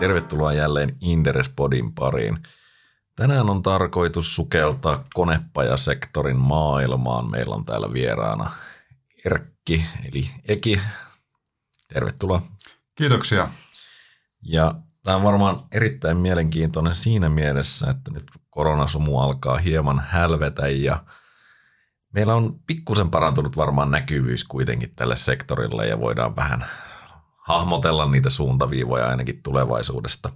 Tervetuloa jälleen Inderespodin pariin. Tänään on tarkoitus sukeltaa konepajasektorin maailmaan. Meillä on täällä vieraana Erkki, eli Eki. Tervetuloa. Kiitoksia. Ja tämä on varmaan erittäin mielenkiintoinen siinä mielessä, että nyt koronasumu alkaa hieman hälvetä ja meillä on pikkusen parantunut varmaan näkyvyys kuitenkin tälle sektorille ja voidaan vähän hahmotella niitä suuntaviivoja ainakin tulevaisuudesta.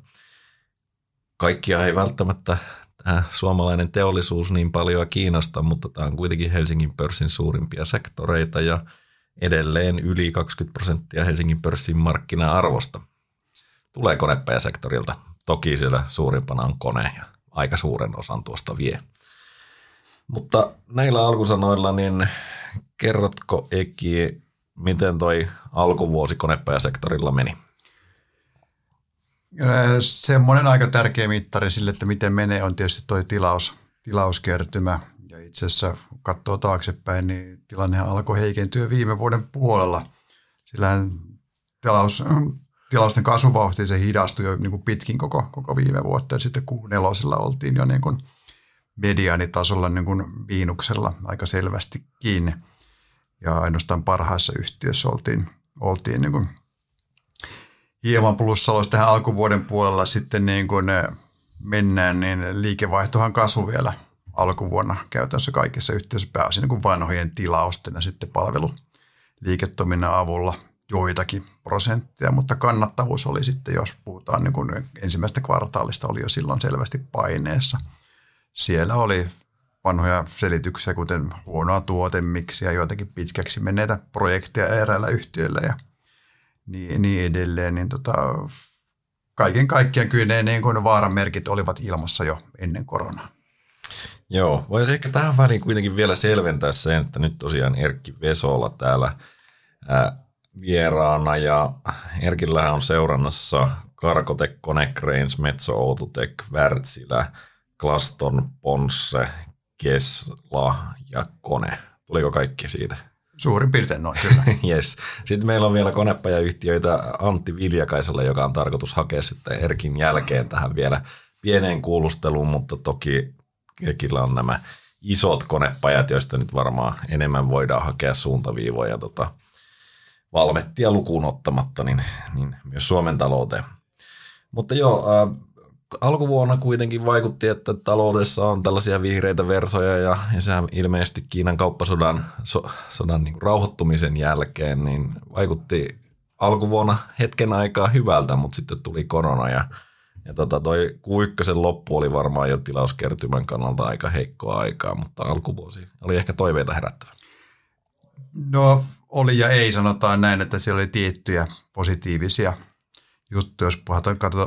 Kaikkia ei välttämättä tämä suomalainen teollisuus niin paljon kiinnosta, mutta tämä on kuitenkin Helsingin pörssin suurimpia sektoreita ja edelleen yli 20 prosenttia Helsingin pörssin markkina-arvosta tulee konepajasektorilta. Toki siellä suurimpana on kone ja aika suuren osan tuosta vie. Mutta näillä alkusanoilla, niin kerrotko Eki, miten toi alkuvuosi konepajasektorilla meni? Semmoinen aika tärkeä mittari sille, että miten menee, on tietysti tuo tilaus, tilauskertymä. Ja itse asiassa, kun katsoo taaksepäin, niin tilanne alkoi heikentyä viime vuoden puolella. Sillä tilaus, tilausten kasvuvauhti se hidastui jo niin kuin pitkin koko, koko viime vuotta. Ja sitten kuun nelosilla oltiin jo niin kuin mediaanitasolla niin kuin viinuksella aika selvästi kiinni. Ja ainoastaan parhaassa yhtiössä oltiin, oltiin niin kuin hieman plussalla, tähän alkuvuoden puolella sitten niin kuin mennään, niin liikevaihtohan kasvu vielä alkuvuonna käytännössä kaikissa yhtiöissä pääosin niin kuin vanhojen tilausten ja sitten palveluliiketoiminnan avulla joitakin prosenttia, mutta kannattavuus oli sitten, jos puhutaan niin kuin ensimmäistä kvartaalista, oli jo silloin selvästi paineessa. Siellä oli vanhoja selityksiä, kuten huonoa tuotemiksiä, joitakin pitkäksi menneitä projekteja eräällä yhtiöillä ja niin, niin edelleen. Niin tota, kaiken kaikkiaan kyllä ne niin kuin vaaranmerkit olivat ilmassa jo ennen koronaa. Joo, voisi ehkä tähän väliin kuitenkin vielä selventää sen, että nyt tosiaan Erkki Vesola täällä ää, vieraana ja Erkillähän on seurannassa Karkotek, Konecranes, Metso Outotec, Wärtsilä, Claston, Ponsse, Kesla ja Kone. Tuliko kaikki siitä? Suurin piirtein noin, kyllä. yes. Sitten meillä on vielä konepajayhtiöitä Antti Viljakaisella, joka on tarkoitus hakea sitten Erkin jälkeen tähän vielä pieneen kuulusteluun, mutta toki Erkillä on nämä isot konepajat, joista nyt varmaan enemmän voidaan hakea suuntaviivoja tota, valmettia lukuun ottamatta, niin, niin myös Suomen talouteen. Mutta joo, äh, alkuvuonna kuitenkin vaikutti, että taloudessa on tällaisia vihreitä versoja ja, ja sehän ilmeisesti Kiinan kauppasodan so, sodan niin rauhoittumisen jälkeen niin vaikutti alkuvuonna hetken aikaa hyvältä, mutta sitten tuli korona ja, ja tota toi Q1 loppu oli varmaan jo tilauskertymän kannalta aika heikkoa aikaa, mutta alkuvuosi oli ehkä toiveita herättävä. No oli ja ei, sanotaan näin, että siellä oli tiettyjä positiivisia juttuja, jos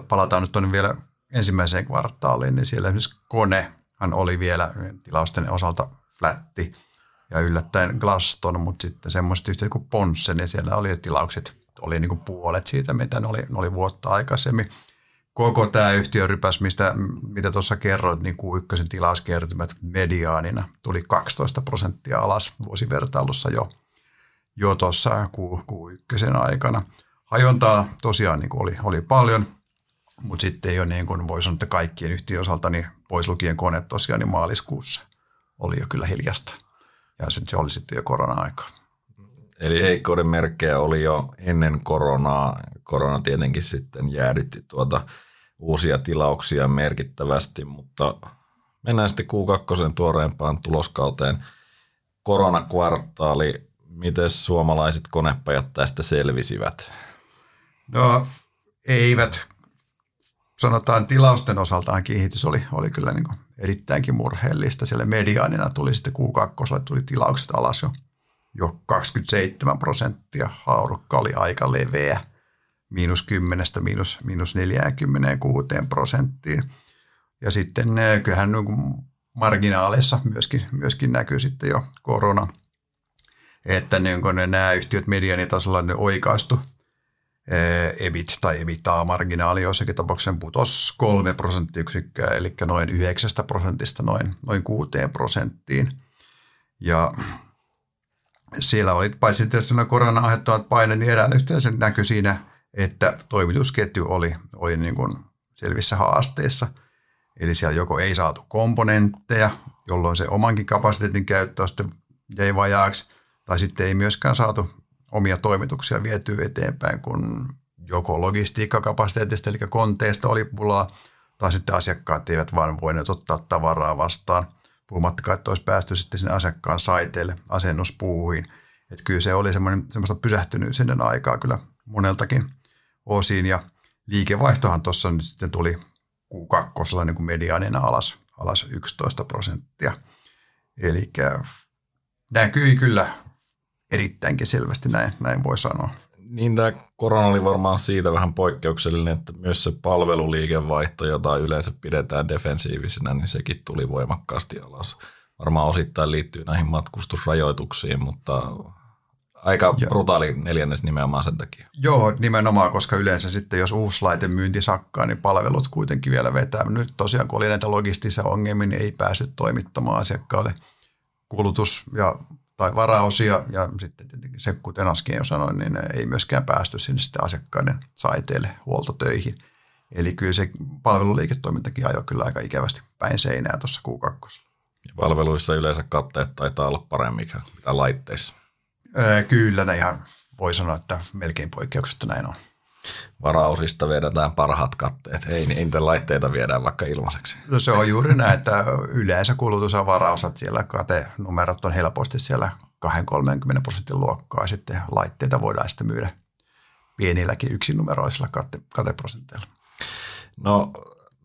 palataan nyt tuonne vielä ensimmäiseen kvartaaliin, niin siellä esimerkiksi konehan oli vielä tilausten osalta flätti ja yllättäen Glaston, mutta sitten semmoiset yhtiöt kuin Ponsse, niin siellä oli tilaukset, oli niin kuin puolet siitä, mitä ne oli, ne oli vuotta aikaisemmin. Koko tämä yhtiörypäs, mistä, mitä tuossa kerroit, niin kuin ykkösen tilauskertymät mediaanina tuli 12 prosenttia alas vuosivertailussa jo, jo tuossa Q1 aikana. Hajontaa tosiaan niin kuin oli, oli paljon – mutta sitten ei ole niin kuin voi sanoa, että kaikkien yhtiön osalta, niin pois lukien kone tosiaan, niin maaliskuussa oli jo kyllä hiljasta. Ja se, se oli sitten jo korona-aika. Eli heikkouden merkkejä oli jo ennen koronaa. Korona tietenkin sitten jäädytti tuota uusia tilauksia merkittävästi, mutta mennään sitten Q2 tuoreempaan tuloskauteen. Koronakvartaali, miten suomalaiset konepajat tästä selvisivät? No eivät sanotaan tilausten osaltaan kehitys oli, oli kyllä niin kuin erittäinkin murheellista. Siellä mediaanina tuli sitten Q2, tuli tilaukset alas jo, jo 27 prosenttia. Haurukka oli aika leveä, miinus 10, miinus, miinus 46 prosenttiin. Ja sitten eh, kyllähän niin kuin marginaaleissa myöskin, myöskin näkyy sitten jo korona, että niin kuin nämä yhtiöt medianitasolla ne oikaistu – EBIT tai EBITDA-marginaali jossakin tapauksessa putosi kolme prosenttiyksikköä, eli noin 9 prosentista noin, noin 6 prosenttiin. Ja siellä oli paitsi tietysti korona aiheuttavat paine, niin erään yhteydessä näkyi siinä että toimitusketju oli, oli niin kuin selvissä haasteissa. Eli siellä joko ei saatu komponentteja, jolloin se omankin kapasiteetin käyttö sitten jäi vajaaksi, tai sitten ei myöskään saatu omia toimituksia vietyä eteenpäin, kun joko logistiikkakapasiteetista, eli konteista oli pulaa, tai sitten asiakkaat eivät vain voineet ottaa tavaraa vastaan, puhumattakaan, että olisi päästy sitten sinne asiakkaan saiteille, asennuspuuhin. Että kyllä se oli semmoista pysähtynyt aikaa kyllä moneltakin osin, ja liikevaihtohan tuossa nyt sitten tuli Q2 niin kuin mediaanina alas, alas 11 prosenttia. Eli näkyi kyllä erittäinkin selvästi, näin, näin voi sanoa. Niin tämä korona oli varmaan siitä vähän poikkeuksellinen, että myös se palveluliikevaihto, jota yleensä pidetään defensiivisenä, niin sekin tuli voimakkaasti alas. Varmaan osittain liittyy näihin matkustusrajoituksiin, mutta aika ja. brutaali neljännes nimenomaan sen takia. Joo, nimenomaan, koska yleensä sitten jos uusi laite myynti sakkaa, niin palvelut kuitenkin vielä vetää. Nyt tosiaan, kun oli näitä logistisia ongelmia, niin ei päässyt toimittamaan asiakkaalle kulutus- ja tai varaosia ja sitten tietenkin se, kuten äsken jo sanoin, niin ei myöskään päästy sinne sitten asiakkaiden saiteille huoltotöihin. Eli kyllä se palveluliiketoimintakin ajoi kyllä aika ikävästi päin seinää tuossa Q2. Ja palveluissa yleensä katteet taitaa olla paremmin mitä laitteissa. Öö, kyllä, ne ihan voi sanoa, että melkein poikkeuksetta näin on. Varaosista vedetään parhaat katteet. Ei, niin niitä laitteita viedään vaikka ilmaiseksi. No se on juuri näin, että yleensä kulutus ja varaosat siellä katenumerot on helposti siellä 2-30 prosentin luokkaa. Sitten laitteita voidaan sitten myydä pienilläkin yksinumeroisilla kate, kateprosenteilla. No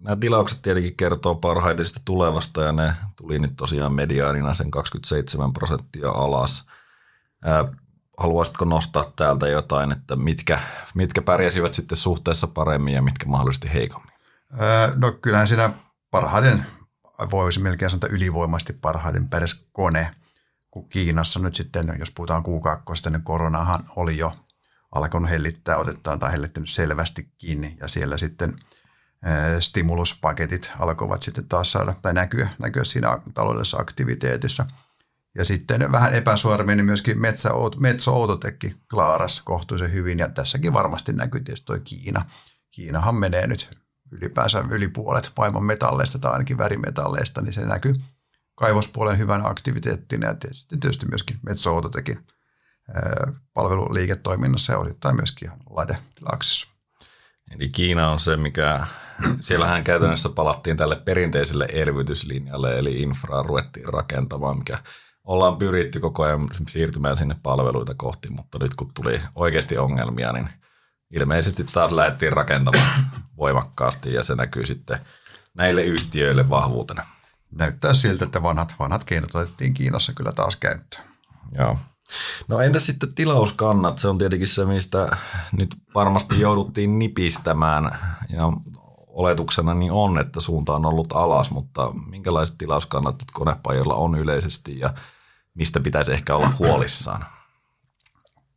nämä tilaukset tietenkin kertoo parhaiten sitä tulevasta ja ne tuli nyt tosiaan mediaanina sen 27 prosenttia alas haluaisitko nostaa täältä jotain, että mitkä, mitkä pärjäsivät sitten suhteessa paremmin ja mitkä mahdollisesti heikommin? No kyllähän siinä parhaiten, voisi melkein sanoa ylivoimaisesti parhaiten pärjäs kone, kun Kiinassa nyt sitten, jos puhutaan Q2, niin koronahan oli jo alkanut hellittää otetaan tai hellittänyt selvästi kiinni ja siellä sitten stimuluspaketit alkoivat sitten taas saada tai näkyä, näkyä siinä taloudellisessa aktiviteetissa – ja sitten vähän epäsuoremmin niin myöskin Metsä, Metso Outotekki klaaras kohtuullisen hyvin. Ja tässäkin varmasti näkyy tietysti tuo Kiina. Kiinahan menee nyt ylipäänsä yli puolet maailman metalleista tai ainakin värimetalleista, niin se näkyy kaivospuolen hyvän aktiviteettina ja tietysti, tietysti myöskin Metso Outotekin palveluliiketoiminnassa ja osittain myöskin laitetilauksessa. Eli Kiina on se, mikä, siellähän käytännössä palattiin tälle perinteiselle elvytyslinjalle, eli infraa ruvettiin rakentamaan, mikä ollaan pyritty koko ajan siirtymään sinne palveluita kohti, mutta nyt kun tuli oikeasti ongelmia, niin ilmeisesti taas lähdettiin rakentamaan voimakkaasti ja se näkyy sitten näille yhtiöille vahvuutena. Näyttää siltä, että vanhat, vanhat keinot otettiin Kiinassa kyllä taas käyttöön. Joo. No entä sitten tilauskannat? Se on tietenkin se, mistä nyt varmasti jouduttiin nipistämään ja oletuksena niin on, että suunta on ollut alas, mutta minkälaiset tilauskannat nyt konepajoilla on yleisesti ja mistä pitäisi ehkä olla huolissaan?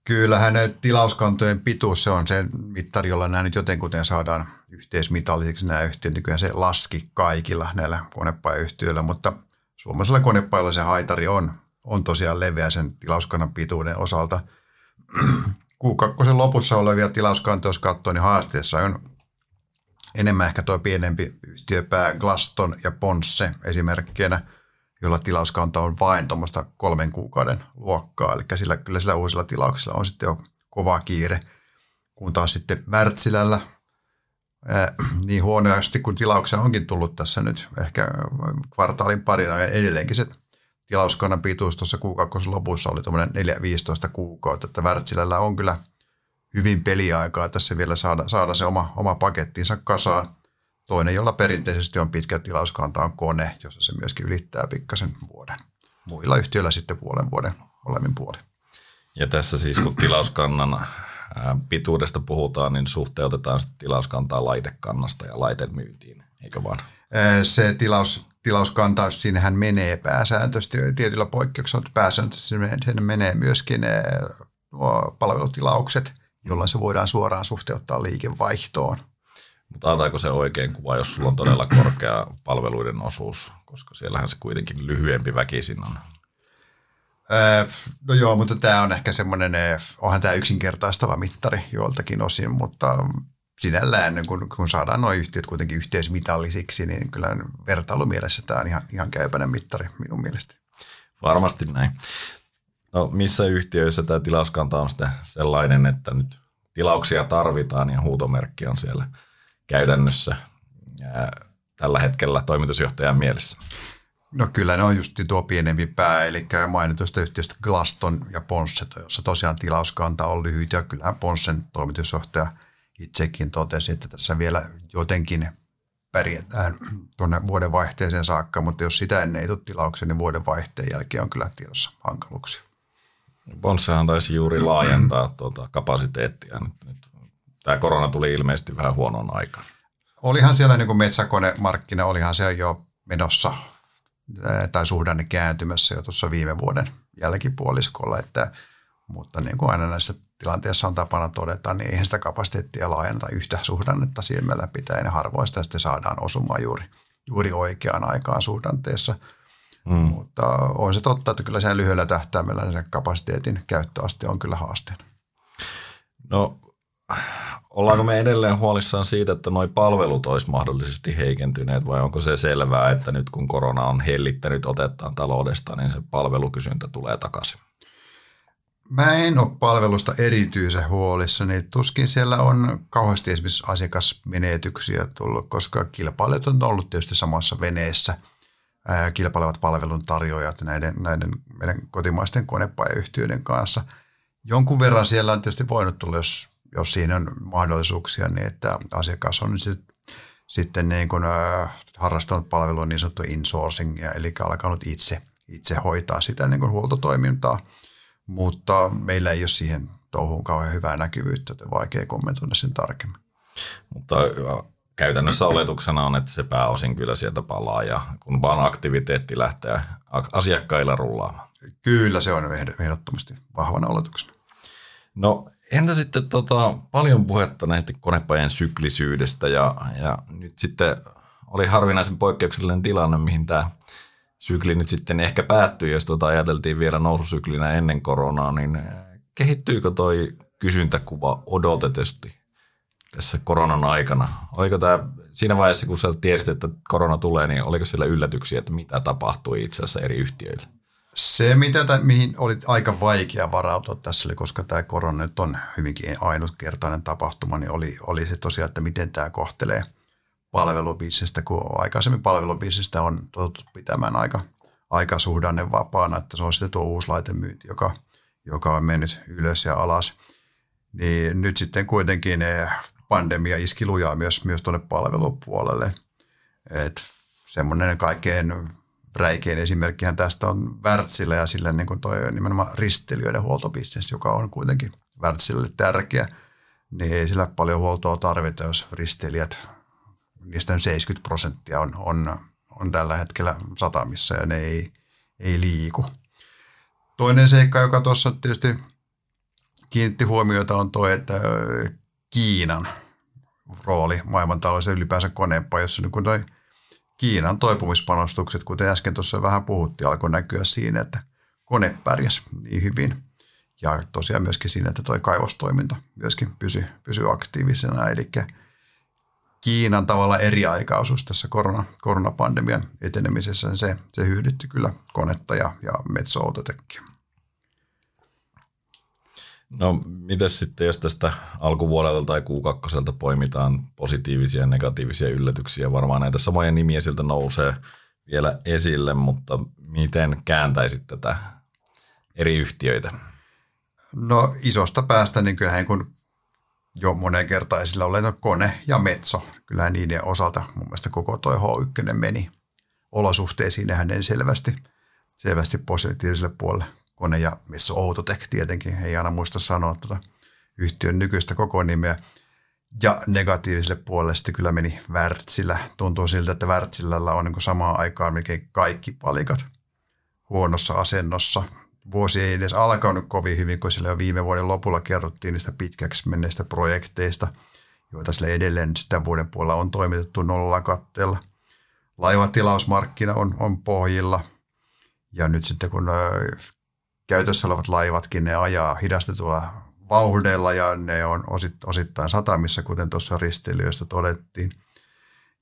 Kyllähän tilauskantojen pituus, se on se mittari, jolla nämä nyt jotenkuten saadaan yhteismitallisiksi nämä yhtiöt. Kyllä se laski kaikilla näillä konepajayhtiöillä, mutta suomalaisella konepajalla se haitari on, on tosiaan leveä sen tilauskannan pituuden osalta. Q2 lopussa olevia tilauskantoja, jos katsoo, niin haasteessa on enemmän ehkä tuo pienempi yhtiöpää Glaston ja Ponsse esimerkkinä – jolla tilauskanta on vain tuommoista kolmen kuukauden luokkaa. Eli sillä, kyllä sillä uusilla tilauksilla on sitten jo kova kiire, kun taas sitten Wärtsilällä ää, niin huonoasti kun tilauksia onkin tullut tässä nyt ehkä kvartaalin parina ja edelleenkin se tilauskannan pituus tuossa kuukauden lopussa oli tuommoinen 4-15 kuukautta, että Wärtsilällä on kyllä hyvin peliaikaa tässä vielä saada, saada se oma, oma pakettinsa kasaan – Toinen, jolla perinteisesti on pitkä tilauskanta, on kone, jossa se myöskin ylittää pikkasen vuoden. Muilla yhtiöillä sitten puolen vuoden molemmin puolin. Ja tässä siis kun tilauskannan pituudesta puhutaan, niin suhteutetaan sitten tilauskantaa laitekannasta ja laiten myyntiin, eikö vaan? Se tilaus, tilauskanta, sinnehän menee pääsääntöisesti tietyllä poikkeuksella, että pääsääntöisesti sinne menee myöskin nuo palvelutilaukset, jolloin se voidaan suoraan suhteuttaa liikevaihtoon. Mutta antaako se oikein kuva, jos sulla on todella korkea palveluiden osuus, koska siellähän se kuitenkin lyhyempi väkisin on? No joo, mutta tämä on ehkä semmoinen, onhan tämä yksinkertaistava mittari joiltakin osin, mutta sinällään niin kun, kun saadaan nuo yhtiöt kuitenkin yhteismitallisiksi, niin kyllä vertailumielessä tämä on ihan, ihan käypäinen mittari minun mielestä. Varmasti näin. No missä yhtiöissä tämä tilauskanta on sitten sellainen, että nyt tilauksia tarvitaan ja huutomerkki on siellä käytännössä tällä hetkellä toimitusjohtajan mielessä? No kyllä ne on just tuo pienempi pää, eli mainitusta yhtiöstä Glaston ja Ponsse, jossa tosiaan tilauskanta on lyhyt ja kyllähän Ponssen toimitusjohtaja itsekin totesi, että tässä vielä jotenkin pärjätään tuonne vuodenvaihteeseen saakka, mutta jos sitä ennen ei tule tilauksia, niin vuodenvaihteen jälkeen on kyllä tiedossa hankaluuksia. Ponssehan taisi juuri laajentaa tuota kapasiteettia. Nyt, nyt, tämä korona tuli ilmeisesti vähän huonoon aikaan. Olihan siellä niin kuin metsäkonemarkkina, olihan se jo menossa tai suhdanne kääntymässä jo tuossa viime vuoden jälkipuoliskolla, että, mutta niin kuin aina näissä tilanteessa on tapana todeta, niin eihän sitä kapasiteettia laajenneta yhtä suhdannetta silmällä pitäen ja harvoin sitä sitten saadaan osumaan juuri, juuri oikeaan aikaan suhdanteessa. Mm. Mutta on se totta, että kyllä sen lyhyellä tähtäimellä sen kapasiteetin käyttöaste on kyllä haasteena. No Ollaanko me edelleen huolissaan siitä, että nuo palvelut olisi mahdollisesti heikentyneet vai onko se selvää, että nyt kun korona on hellittänyt otettaan taloudesta, niin se palvelukysyntä tulee takaisin? Mä en ole palvelusta erityisen huolissa, niin tuskin siellä on kauheasti esimerkiksi asiakasmenetyksiä tullut, koska kilpailijat on ollut tietysti samassa veneessä. kilpailevat palvelun tarjoajat näiden, näiden meidän kotimaisten konepajayhtiöiden kanssa. Jonkun verran siellä on tietysti voinut tulla, jos jos siinä on mahdollisuuksia, niin että asiakas on sit, sitten niin kuin, äh, harrastanut palvelua niin sanottu insourcingia, eli alkanut itse, itse hoitaa sitä niin kuin huoltotoimintaa, mutta meillä ei ole siihen touhuun kauhean hyvää näkyvyyttä, että vaikea kommentoida sen tarkemmin. Mutta käytännössä oletuksena on, että se pääosin kyllä sieltä palaa ja kun vaan aktiviteetti lähtee asiakkailla rullaamaan. Kyllä se on ehdottomasti vahvana oletuksena. No entä sitten tota, paljon puhetta näiden konepajan syklisyydestä ja, ja nyt sitten oli harvinaisen poikkeuksellinen tilanne, mihin tämä sykli nyt sitten ehkä päättyi, jos tota ajateltiin vielä noususyklinä ennen koronaa, niin kehittyykö toi kysyntäkuva odotetusti tässä koronan aikana? Oliko tämä siinä vaiheessa, kun sä tiesit, että korona tulee, niin oliko siellä yllätyksiä, että mitä tapahtui itse asiassa eri yhtiöille? Se, mitä tämän, mihin oli aika vaikea varautua tässä, oli, koska tämä korona nyt on hyvinkin ainutkertainen tapahtuma, niin oli, oli se tosiaan, että miten tämä kohtelee palvelubisnestä, kun aikaisemmin palvelubisnestä on totuttu pitämään aika, aika suhdanne vapaana, että se on sitten tuo uusi laitemyynti, joka, joka on mennyt ylös ja alas. Niin nyt sitten kuitenkin pandemia iski lujaa myös, myös tuonne palvelupuolelle. Että semmoinen kaikkein räikein esimerkkihän tästä on Wärtsilä ja sillä niin kuin toi nimenomaan risteilyiden huoltobisnes, joka on kuitenkin Wärtsilälle tärkeä, niin ei sillä paljon huoltoa tarvita, jos risteilijät, niistä 70 prosenttia on, on, on tällä hetkellä satamissa ja ne ei, ei liiku. Toinen seikka, joka tuossa tietysti kiinnitti huomiota, on tuo, että Kiinan rooli maailmantaloudessa ylipäänsä konepajossa, niin kun toi – Kiinan toipumispanostukset, kuten äsken tuossa vähän puhuttiin, alkoi näkyä siinä, että kone pärjäsi niin hyvin. Ja tosiaan myöskin siinä, että tuo kaivostoiminta myöskin pysyi, pysy aktiivisena. Eli Kiinan tavalla eriaikaisuus tässä korona, koronapandemian etenemisessä, niin se, se hyödytti kyllä konetta ja, ja Metso Autotekkiä. No miten sitten, jos tästä alkuvuodelta tai Q2 poimitaan positiivisia ja negatiivisia yllätyksiä, varmaan näitä samoja nimiä sieltä nousee vielä esille, mutta miten kääntäisit tätä eri yhtiöitä? No isosta päästä, niin kyllähän kun jo monen kertaan esillä olleet Kone ja Metso, kyllähän niiden osalta mun mielestä koko toi H1 meni olosuhteisiin hänen selvästi, selvästi positiiviselle puolelle kone ja missä Outotec tietenkin, ei aina muista sanoa tuota yhtiön nykyistä koko nimeä. Ja negatiiviselle puolelle sitten kyllä meni Wärtsilä. Tuntuu siltä, että Wärtsilällä on niin samaan aikaan melkein kaikki palikat huonossa asennossa. Vuosi ei edes alkanut kovin hyvin, kun sillä jo viime vuoden lopulla kerrottiin niistä pitkäksi menneistä projekteista, joita sillä edelleen sitä vuoden puolella on toimitettu nolla katteella. Laivatilausmarkkina on, on pohjilla. Ja nyt sitten kun käytössä olevat laivatkin, ne ajaa hidastetulla vauhdella ja ne on osittain satamissa, kuten tuossa risteilijöistä todettiin.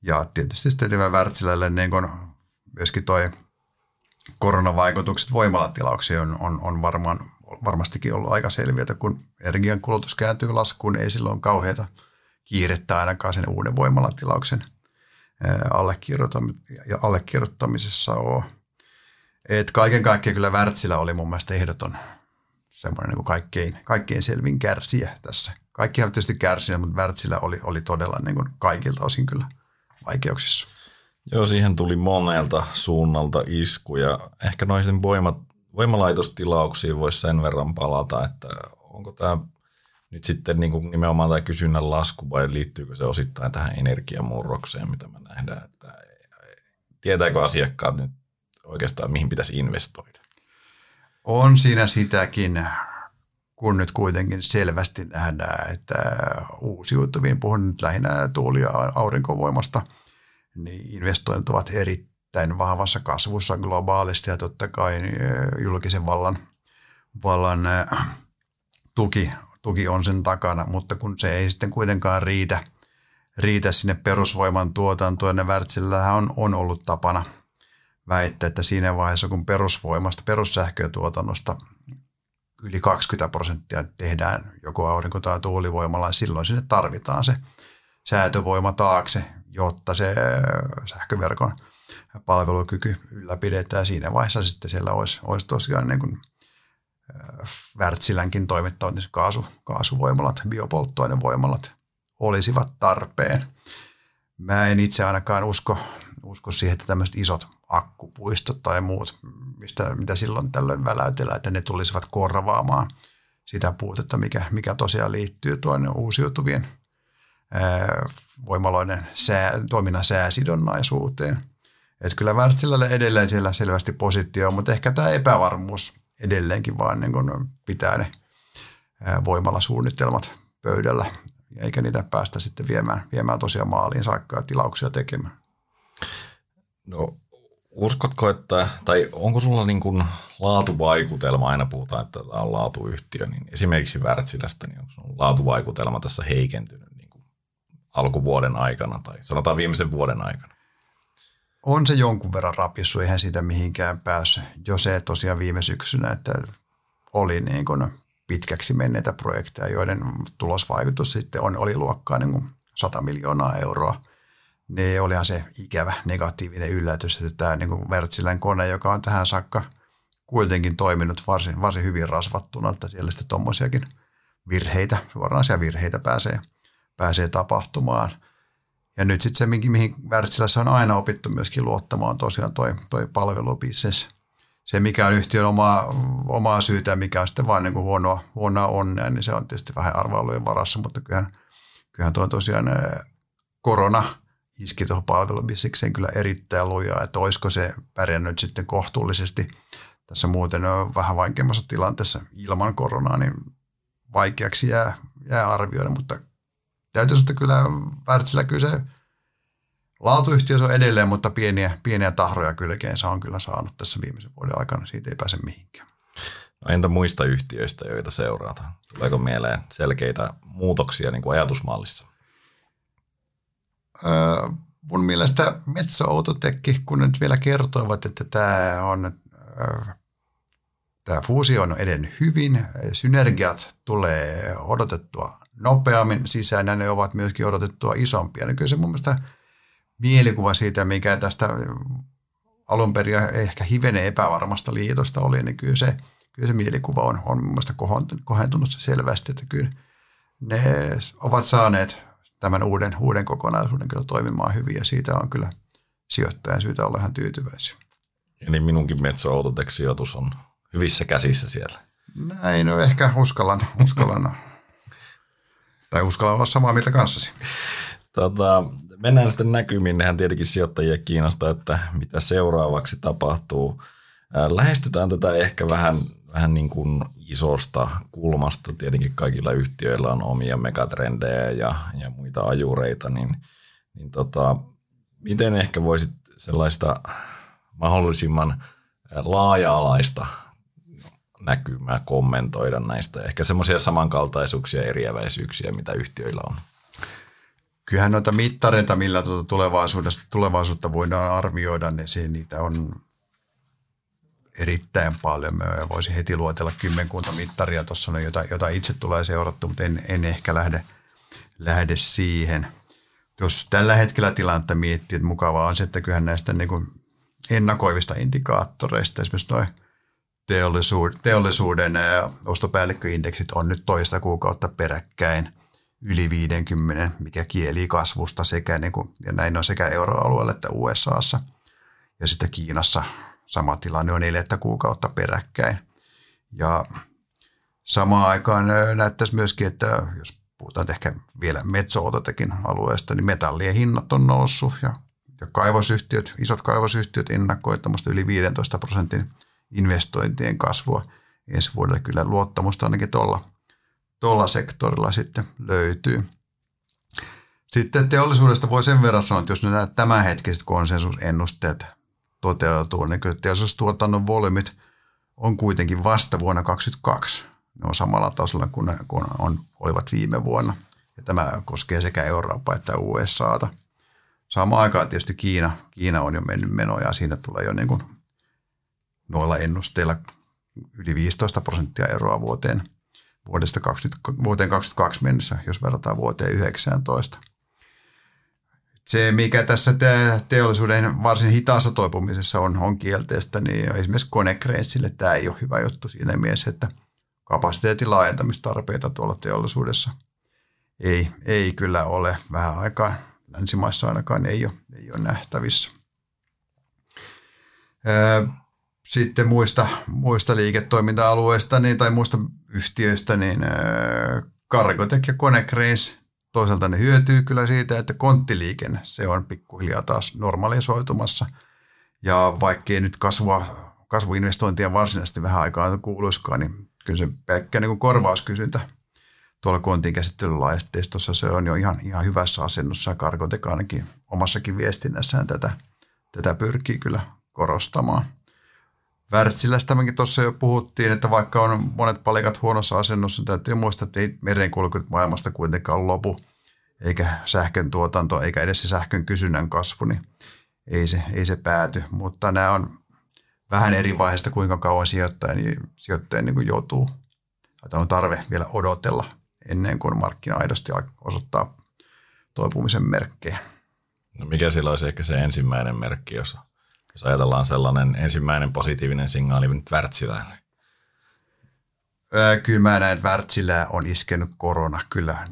Ja tietysti sitten Wärtsilälle niin kun myöskin toi koronavaikutukset voimalatilauksiin on, on, on varmaan, varmastikin ollut aika selviä, että kun energian kulutus kääntyy laskuun, ei silloin kauheita kiirettä ainakaan sen uuden voimalatilauksen allekirjoittamisessa ole. Et kaiken kaikkiaan kyllä Wärtsilä oli mun mielestä ehdoton semmoinen niin kaikkein, kaikkein selvin kärsijä tässä. Kaikki ovat tietysti kärsineet, mutta Wärtsilä oli, oli todella niin kuin kaikilta osin kyllä vaikeuksissa. Joo, siihen tuli monelta suunnalta isku ja ehkä noisen voimat, voimalaitostilauksiin voisi sen verran palata, että onko tämä nyt sitten niin kuin nimenomaan tämä kysynnän lasku vai liittyykö se osittain tähän energiamurrokseen, mitä me nähdään, että tietääkö asiakkaat nyt oikeastaan mihin pitäisi investoida? On siinä sitäkin, kun nyt kuitenkin selvästi nähdään, että uusiutuviin, puhun nyt lähinnä tuuli- ja aurinkovoimasta, niin investoinnit ovat erittäin vahvassa kasvussa globaalisti ja totta kai eh, julkisen vallan, vallan eh, tuki, tuki on sen takana, mutta kun se ei sitten kuitenkaan riitä, riitä sinne perusvoiman tuotantoon, ne Wärtsillähän on, on ollut tapana väittää, että siinä vaiheessa kun perusvoimasta, perussähkötuotannosta yli 20 prosenttia tehdään joko aurinko- tai tuulivoimalla, niin silloin sinne tarvitaan se säätövoima taakse, jotta se sähköverkon palvelukyky ylläpidetään. Siinä vaiheessa sitten siellä olisi, olisi tosiaan niin kuin Wärtsilänkin toimittavat niin kaasu, kaasuvoimalat, biopolttoainevoimalat olisivat tarpeen. Mä en itse ainakaan usko, usko siihen, että tämmöiset isot akkupuistot tai muut, mistä, mitä silloin tällöin väläytellään, että ne tulisivat korvaamaan sitä puutetta, mikä, mikä tosiaan liittyy tuonne uusiutuvien ää, voimaloiden sää, toiminnan sääsidonnaisuuteen. Että kyllä Wärtsilälle edelleen siellä selvästi positio, mutta ehkä tämä epävarmuus edelleenkin vaan niin kun pitää ne voimalasuunnitelmat pöydällä, eikä niitä päästä sitten viemään, viemään tosiaan maaliin saakka tilauksia tekemään. No uskotko, että, tai onko sulla niin kuin laatuvaikutelma, aina puhutaan, että tämä on laatuyhtiö, niin esimerkiksi Wärtsilästä, niin onko sun laatuvaikutelma tässä heikentynyt niin kuin alkuvuoden aikana tai sanotaan viimeisen vuoden aikana? On se jonkun verran rapissu, eihän siitä mihinkään päässyt. Jo se tosiaan viime syksynä, että oli niin kuin pitkäksi menneitä projekteja, joiden tulosvaikutus sitten on, oli luokkaa niin kuin 100 miljoonaa euroa. Ne olihan se ikävä negatiivinen yllätys, että tämä niin kuin Wärtsilän kone, joka on tähän saakka kuitenkin toiminut varsin, varsin hyvin rasvattuna, että siellä sitten tuommoisiakin virheitä, suoranaisia virheitä pääsee, pääsee tapahtumaan – ja nyt sitten se, mihin Wärtsilässä on aina opittu myöskin luottamaan, tosiaan toi, toi palvelubisnes. Se, mikä on yhtiön omaa, omaa syytä, mikä on sitten vain niin huonoa, huonoa onnea, niin se on tietysti vähän arvailujen varassa, mutta kyllähän, kyllähän tuo tosiaan korona iski tuohon palvelubisnekseen kyllä erittäin lujaa, että olisiko se pärjännyt sitten kohtuullisesti tässä muuten on vähän vaikeammassa tilanteessa ilman koronaa, niin vaikeaksi jää, jää arvioida, mutta täytyy sanoa, kyllä Wärtsilä kyllä se laatuyhtiö on edelleen, mutta pieniä, pieniä tahroja kylkeensä on kyllä saanut tässä viimeisen vuoden aikana. Siitä ei pääse mihinkään. No entä muista yhtiöistä, joita seurataan? Tuleeko mieleen selkeitä muutoksia niin kuin ajatusmallissa? Mun mielestä Metso Autotekki, kun nyt vielä kertoivat, että tämä on tämä fuusio on edennyt hyvin, synergiat tulee odotettua nopeammin sisään ja ne ovat myöskin odotettua isompia. Niin kyllä se mun mielestä mielikuva siitä, mikä tästä alun perin ehkä hivenen epävarmasta liitosta oli, niin kyllä se, kyllä se mielikuva on, on mun mielestä kohentunut selvästi, että kyllä ne ovat saaneet tämän uuden, uuden kokonaisuuden kyllä toimimaan hyvin ja siitä on kyllä sijoittajan syytä olla ihan tyytyväisiä. Eli minunkin Metso Autotek-sijoitus on hyvissä käsissä siellä. Näin, no ehkä uskallan, uskallan tai uskalla olla samaa mieltä kanssasi. Tota, mennään sitten näkymiin. Nehän tietenkin sijoittajia kiinnostaa, että mitä seuraavaksi tapahtuu. Lähestytään tätä ehkä vähän, vähän niin kuin isosta kulmasta. Tietenkin kaikilla yhtiöillä on omia megatrendejä ja, ja muita ajureita. Niin, niin tota, miten ehkä voisit sellaista mahdollisimman laaja-alaista näkymää kommentoida näistä. Ehkä semmoisia samankaltaisuuksia ja eriäväisyyksiä, mitä yhtiöillä on. Kyllähän noita mittareita, millä tuota tulevaisuutta voidaan arvioida, niin se, niitä on erittäin paljon. Mä voisin heti luotella kymmenkunta mittaria tuossa, jota, jota itse tulee seurattu, mutta en, en ehkä lähde, lähde siihen. Jos tällä hetkellä tilannetta miettii, että mukavaa on se, että kyllähän näistä niin kuin ennakoivista indikaattoreista, esimerkiksi noin teollisuuden, teollisuuden ostopäällikköindeksit on nyt toista kuukautta peräkkäin yli 50, mikä kieli kasvusta sekä, niin kuin, ja näin on sekä euroalueella että USAssa. Ja sitten Kiinassa sama tilanne on neljättä kuukautta peräkkäin. Ja samaan aikaan näyttäisi myöskin, että jos puhutaan ehkä vielä metso alueesta, niin metallien hinnat on noussut ja, ja kaivosyhtiöt, isot kaivosyhtiöt ennakoivat yli 15 prosentin investointien kasvua ensi vuodelle. Kyllä luottamusta ainakin tuolla, tuolla sektorilla sitten löytyy. Sitten teollisuudesta voi sen verran sanoa, että jos nämä tämänhetkiset konsensusennusteet toteutuu, niin kyllä teollisuustuotannon volyymit on kuitenkin vasta vuonna 2022. Ne on samalla tasolla kuin ne kun on, olivat viime vuonna. Ja tämä koskee sekä Eurooppaa että USAta. Samaan aikaan tietysti Kiina, Kiina on jo mennyt menoja ja siinä tulee jo niin kuin noilla ennusteilla yli 15 prosenttia eroa vuoteen, vuodesta 20, vuoteen 2022 mennessä, jos verrataan vuoteen 19. Se, mikä tässä teollisuuden varsin hitaassa toipumisessa on, on kielteistä, niin esimerkiksi konekreissille tämä ei ole hyvä juttu siinä mielessä, että kapasiteetin laajentamistarpeita tuolla teollisuudessa ei, ei kyllä ole vähän aikaa. Länsimaissa ainakaan ei ole, ei ole nähtävissä. Sitten muista, muista liiketoiminta-alueista niin, tai muista yhtiöistä, niin Cargotec ja Konecranes toisaalta ne hyötyy kyllä siitä, että konttiliikenne, se on pikkuhiljaa taas normalisoitumassa. Ja vaikkei nyt kasvua, kasvuinvestointia varsinaisesti vähän aikaa kuuluiskaan, niin kyllä se pelkkä niin korvauskysyntä tuolla kontin käsittelylaitteistossa se on jo ihan, ihan hyvässä asennossa ja Cargotec ainakin omassakin viestinnässään tätä, tätä pyrkii kyllä korostamaan. Wärtsilästämmekin tuossa jo puhuttiin, että vaikka on monet palikat huonossa asennossa, niin täytyy muistaa, että ei merenkulku maailmasta kuitenkaan lopu, eikä sähkön tuotanto, eikä edes se sähkön kysynnän kasvu, niin ei se, ei se pääty. Mutta nämä on vähän eri vaiheista, kuinka kauan sijoittaja, niin sijoittaja niin kuin joutuu, tai on tarve vielä odotella ennen kuin markkina aidosti osoittaa toipumisen merkkejä. No mikä silloin olisi ehkä se ensimmäinen merkki, jos jos ajatellaan sellainen ensimmäinen positiivinen signaali nyt Wärtsilälle. Kyllä mä näen, että Wärtsilä on iskenyt korona kyllä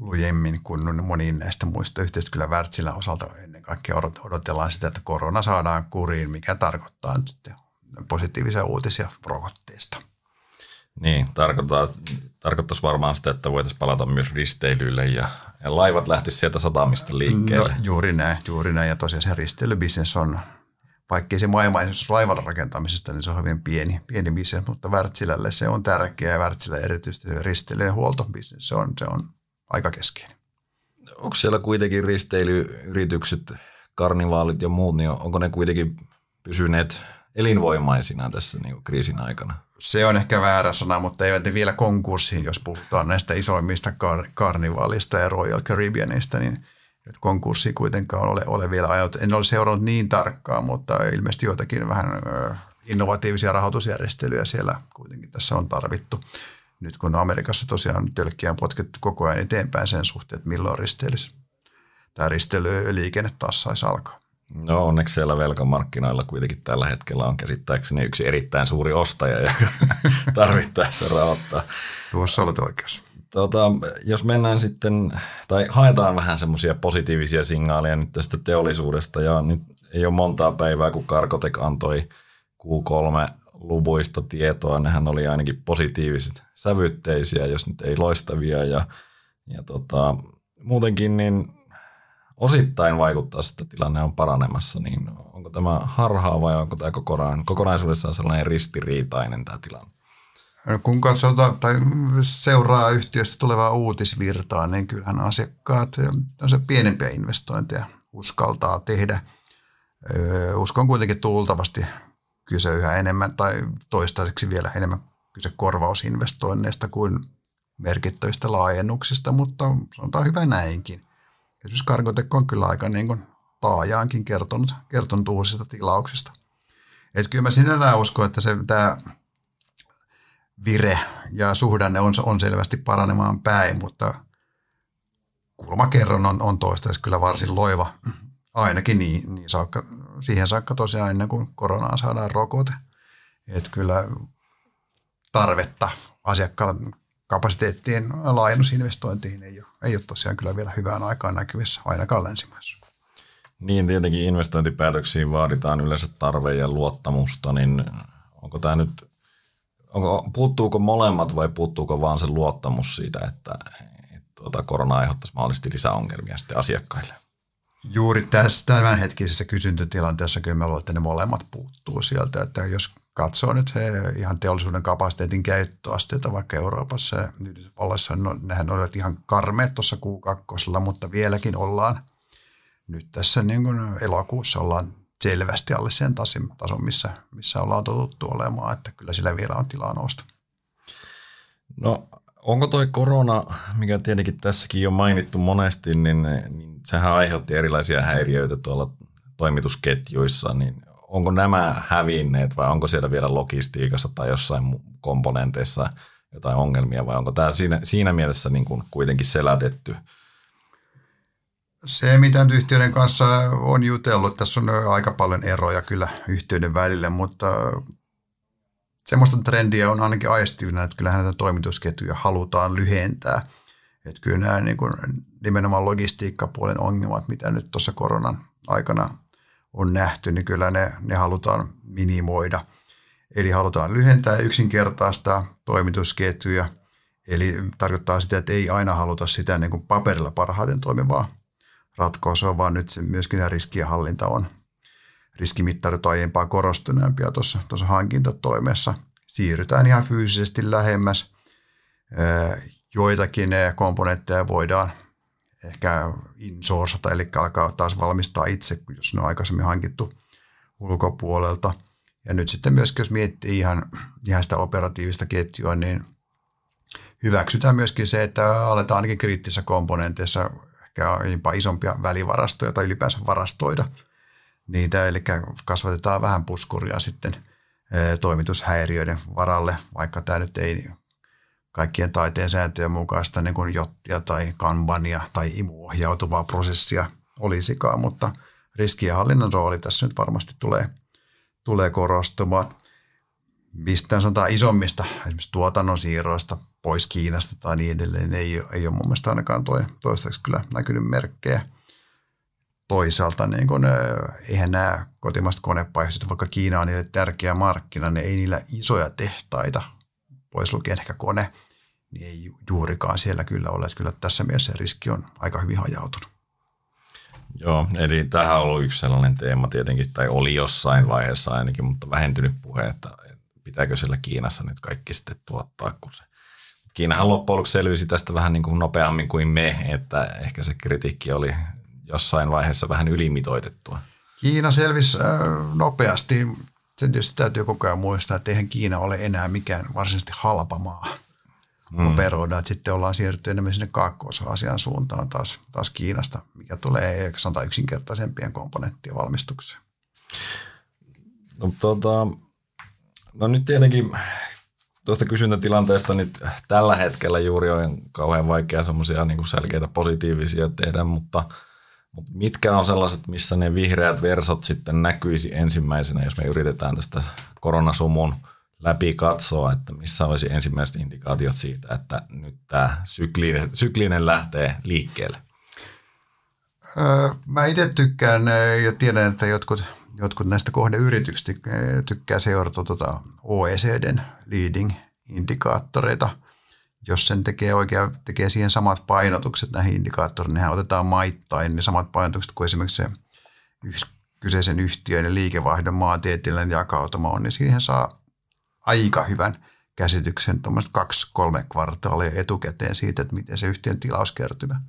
lujemmin kuin moniin näistä muista yhteistä. Kyllä Wärtsilän osalta ennen kaikkea odotellaan sitä, että korona saadaan kuriin, mikä tarkoittaa nyt sitten positiivisia uutisia rokotteesta. Niin, tarkoittaa, tarkoittaisi varmaan sitä, että voitaisiin palata myös risteilyille ja, ja laivat lähtisivät sieltä satamista liikkeelle. No, juuri näin, juuri näin. Ja tosiaan se risteilybisnes on vaikkei se maailma esimerkiksi laivan rakentamisesta, niin se on hyvin pieni, pieni bisnes, mutta Wärtsilälle se on tärkeä ja Wärtsilä erityisesti se risteilijän huoltobisnes, se on, se on aika keskeinen. Onko siellä kuitenkin risteilyyritykset, karnivaalit ja muut, niin onko ne kuitenkin pysyneet elinvoimaisina tässä niin kuin kriisin aikana? Se on ehkä väärä sana, mutta ei vielä konkurssiin, jos puhutaan näistä isoimmista kar- karnivaalista ja Royal Caribbeanista, niin – että konkurssi kuitenkaan ole, ole vielä ajat. En ole seurannut niin tarkkaan, mutta ilmeisesti joitakin vähän innovatiivisia rahoitusjärjestelyjä siellä kuitenkin tässä on tarvittu. Nyt kun Amerikassa tosiaan tölkkiä on potkettu koko ajan eteenpäin sen suhteen, että milloin risteilys, tämä risteilyliikenne taas saisi alkaa. No onneksi siellä velkamarkkinoilla kuitenkin tällä hetkellä on käsittääkseni yksi erittäin suuri ostaja, joka tarvittaessa rahoittaa. Tuossa olet oikeassa. Tota, jos mennään sitten, tai haetaan vähän semmoisia positiivisia signaaleja nyt tästä teollisuudesta, ja nyt ei ole montaa päivää, kun Karkotek antoi Q3-luvuista tietoa, nehän oli ainakin positiiviset sävytteisiä, jos nyt ei loistavia, ja, ja tota, muutenkin niin osittain vaikuttaa, että tilanne on paranemassa, niin onko tämä harhaa vai onko tämä kokonaisuudessaan sellainen ristiriitainen tämä tilanne? Kun katsotaan tai seuraa yhtiöstä tulevaa uutisvirtaa, niin kyllähän asiakkaat pienempiä investointeja uskaltaa tehdä. Uskon kuitenkin tultavasti kyse yhä enemmän tai toistaiseksi vielä enemmän kyse korvausinvestoinneista kuin merkittävistä laajennuksista, mutta sanotaan hyvä näinkin. Esimerkiksi Cargotec on kyllä aika niin kuin taajaankin kertonut, kertonut uusista tilauksista. Et kyllä mä sinällään uskon, että se, tämä vire ja suhdanne on, on selvästi paranemaan päin, mutta kulmakerron on, on toistaiseksi kyllä varsin loiva, ainakin niin, niin saakka, siihen saakka tosiaan ennen kuin koronaan saadaan rokote. Että kyllä tarvetta asiakkaalla kapasiteettien laajennusinvestointiin ei ole, ei ole tosiaan kyllä vielä hyvään aikaan näkyvissä, ainakaan länsimaissa. Niin, tietenkin investointipäätöksiin vaaditaan yleensä tarve ja luottamusta, niin onko tämä nyt, onko, puuttuuko molemmat vai puuttuuko vaan se luottamus siitä, että, että tuota, korona aiheuttaisi mahdollisesti lisää ongelmia sitten asiakkaille? Juuri tässä tämänhetkisessä kysyntötilanteessa kyllä mä luulen, että ne molemmat puuttuu sieltä, että jos katsoo nyt he, ihan teollisuuden kapasiteetin käyttöasteita vaikka Euroopassa ja Yhdysvalloissa, no, nehän olivat ihan karmeet tuossa Q2, mutta vieläkin ollaan nyt tässä niin kuin elokuussa ollaan selvästi alle sen tason, missä, missä ollaan totuttu olemaan, että kyllä sillä vielä on tilaa nousta. No onko toi korona, mikä tietenkin tässäkin on mainittu monesti, niin, niin sehän aiheutti erilaisia häiriöitä tuolla toimitusketjuissa, niin onko nämä hävinneet vai onko siellä vielä logistiikassa tai jossain komponenteissa jotain ongelmia vai onko tämä siinä, siinä mielessä niin kuin kuitenkin selätetty? Se, mitä yhtiöiden kanssa on jutellut, tässä on aika paljon eroja kyllä yhtiöiden välille, mutta semmoista trendiä on ainakin aistivina, että kyllähän näitä toimitusketjuja halutaan lyhentää. Että kyllä nämä niin kuin nimenomaan logistiikkapuolen ongelmat, mitä nyt tuossa koronan aikana on nähty, niin kyllä ne, ne halutaan minimoida. Eli halutaan lyhentää ja yksinkertaistaa toimitusketjuja. Eli tarkoittaa sitä, että ei aina haluta sitä niin kuin paperilla parhaiten toimivaa ratkaisua, vaan nyt se myöskin riskien hallinta on riskimittarit aiempaa korostuneempia tuossa, tuossa hankintatoimessa. Siirrytään ihan fyysisesti lähemmäs. Joitakin komponentteja voidaan ehkä insourcata, eli alkaa taas valmistaa itse, jos ne on aikaisemmin hankittu ulkopuolelta. Ja nyt sitten myöskin, jos miettii ihan, ihan sitä operatiivista ketjua, niin hyväksytään myöskin se, että aletaan ainakin kriittisissä komponenteissa ehkä isompia välivarastoja tai ylipäänsä varastoida niitä, eli kasvatetaan vähän puskuria sitten toimitushäiriöiden varalle, vaikka tämä nyt ei kaikkien taiteen sääntöjen mukaista niin kuin jottia tai kanbania tai imuohjautuvaa prosessia olisikaan, mutta riskienhallinnan rooli tässä nyt varmasti tulee, tulee korostumaan. Mistään sanotaan isommista esimerkiksi tuotannon siirroista pois Kiinasta tai niin edelleen ei, ei ole mun mielestä ainakaan toi, toistaiseksi kyllä näkynyt merkkejä. Toisaalta niin kun, eihän nämä kotimaiset konepaihdoset, vaikka Kiina on niille tärkeä markkina, niin ei niillä isoja tehtaita pois lukien ehkä kone, niin ei juurikaan siellä kyllä ole. Että kyllä tässä mielessä riski on aika hyvin hajautunut. Joo, eli tähän on ollut yksi sellainen teema tietenkin, tai oli jossain vaiheessa ainakin, mutta vähentynyt puhe, että pitääkö siellä Kiinassa nyt kaikki sitten tuottaa, kun se Kiinahan loppujen lopuksi selvisi tästä vähän niin kuin nopeammin kuin me, että ehkä se kritiikki oli jossain vaiheessa vähän ylimitoitettua. Kiina selvisi äh, nopeasti se tietysti täytyy koko ajan muistaa, että eihän Kiina ole enää mikään varsinaisesti halpa maa mm. operoida. Että sitten ollaan siirrytty enemmän sinne kaakkois-Aasian suuntaan taas, taas Kiinasta, mikä tulee sanotaan yksinkertaisempien komponenttien valmistukseen. No, tota, no nyt tietenkin tuosta kysyntätilanteesta nyt tällä hetkellä juuri on kauhean vaikea semmoisia niin selkeitä positiivisia tehdä, mutta – mutta mitkä on sellaiset, missä ne vihreät versot sitten näkyisi ensimmäisenä, jos me yritetään tästä koronasumun läpi katsoa, että missä olisi ensimmäiset indikaatiot siitä, että nyt tämä syklinen, syklinen lähtee liikkeelle? Mä itse tykkään ja tiedän, että jotkut, jotkut näistä kohdeyrityksistä tykkää seurata tuota OECDn leading indikaattoreita – jos sen tekee oikein, tekee siihen samat painotukset näihin indikaattoreihin, niin otetaan maittain niin samat painotukset kuin esimerkiksi se kyseisen yhtiön ja liikevaihdon maantieteellinen jakautuma on, niin siihen saa aika hyvän käsityksen tuommoista kaksi-kolme kvartaalia etukäteen siitä, että miten se yhtiön tilauskertymä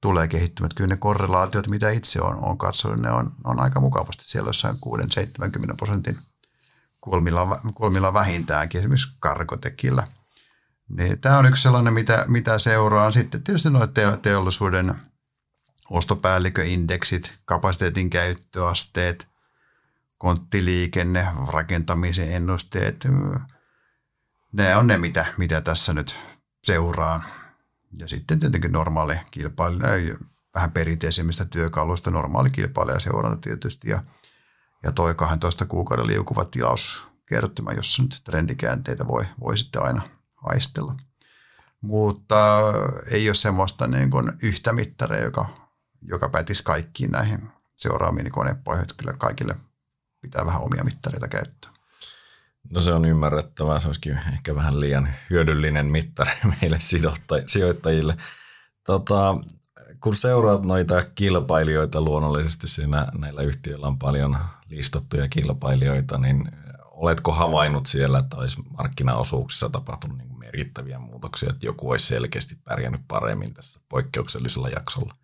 tulee kehittymään. Kyllä ne korrelaatiot, mitä itse on, on katsonut, ne on, on aika mukavasti siellä jossain 6-70 prosentin kulmilla, kulmilla vähintäänkin, esimerkiksi karkotekillä. Niin tämä on yksi sellainen, mitä, mitä seuraa. Sitten tietysti nuo teollisuuden ostopäälliköindeksit, kapasiteetin käyttöasteet, konttiliikenne, rakentamisen ennusteet. Ne on ne, mitä, mitä tässä nyt seuraa. Ja sitten tietenkin normaali kilpailija, vähän perinteisemmistä työkaluista, normaali kilpailijaseuranta tietysti ja, ja toi 12 kuukauden liukuva tilauskertymä, jossa nyt trendikäänteitä voi, voi sitten aina haistella. Mutta ei ole semmoista niin kuin yhtä mittaria, joka, joka päätisi kaikkiin näihin seuraaviin konepoihin. Kyllä kaikille pitää vähän omia mittareita käyttää. No se on ymmärrettävää. Se olisikin ehkä vähän liian hyödyllinen mittari meille sijoittajille. Tota, kun seuraat noita kilpailijoita luonnollisesti siinä näillä yhtiöillä on paljon listattuja kilpailijoita, niin oletko havainnut siellä, että olisi markkinaosuuksissa tapahtunut niin merkittäviä muutoksia, että joku olisi selkeästi pärjännyt paremmin tässä poikkeuksellisella jaksolla?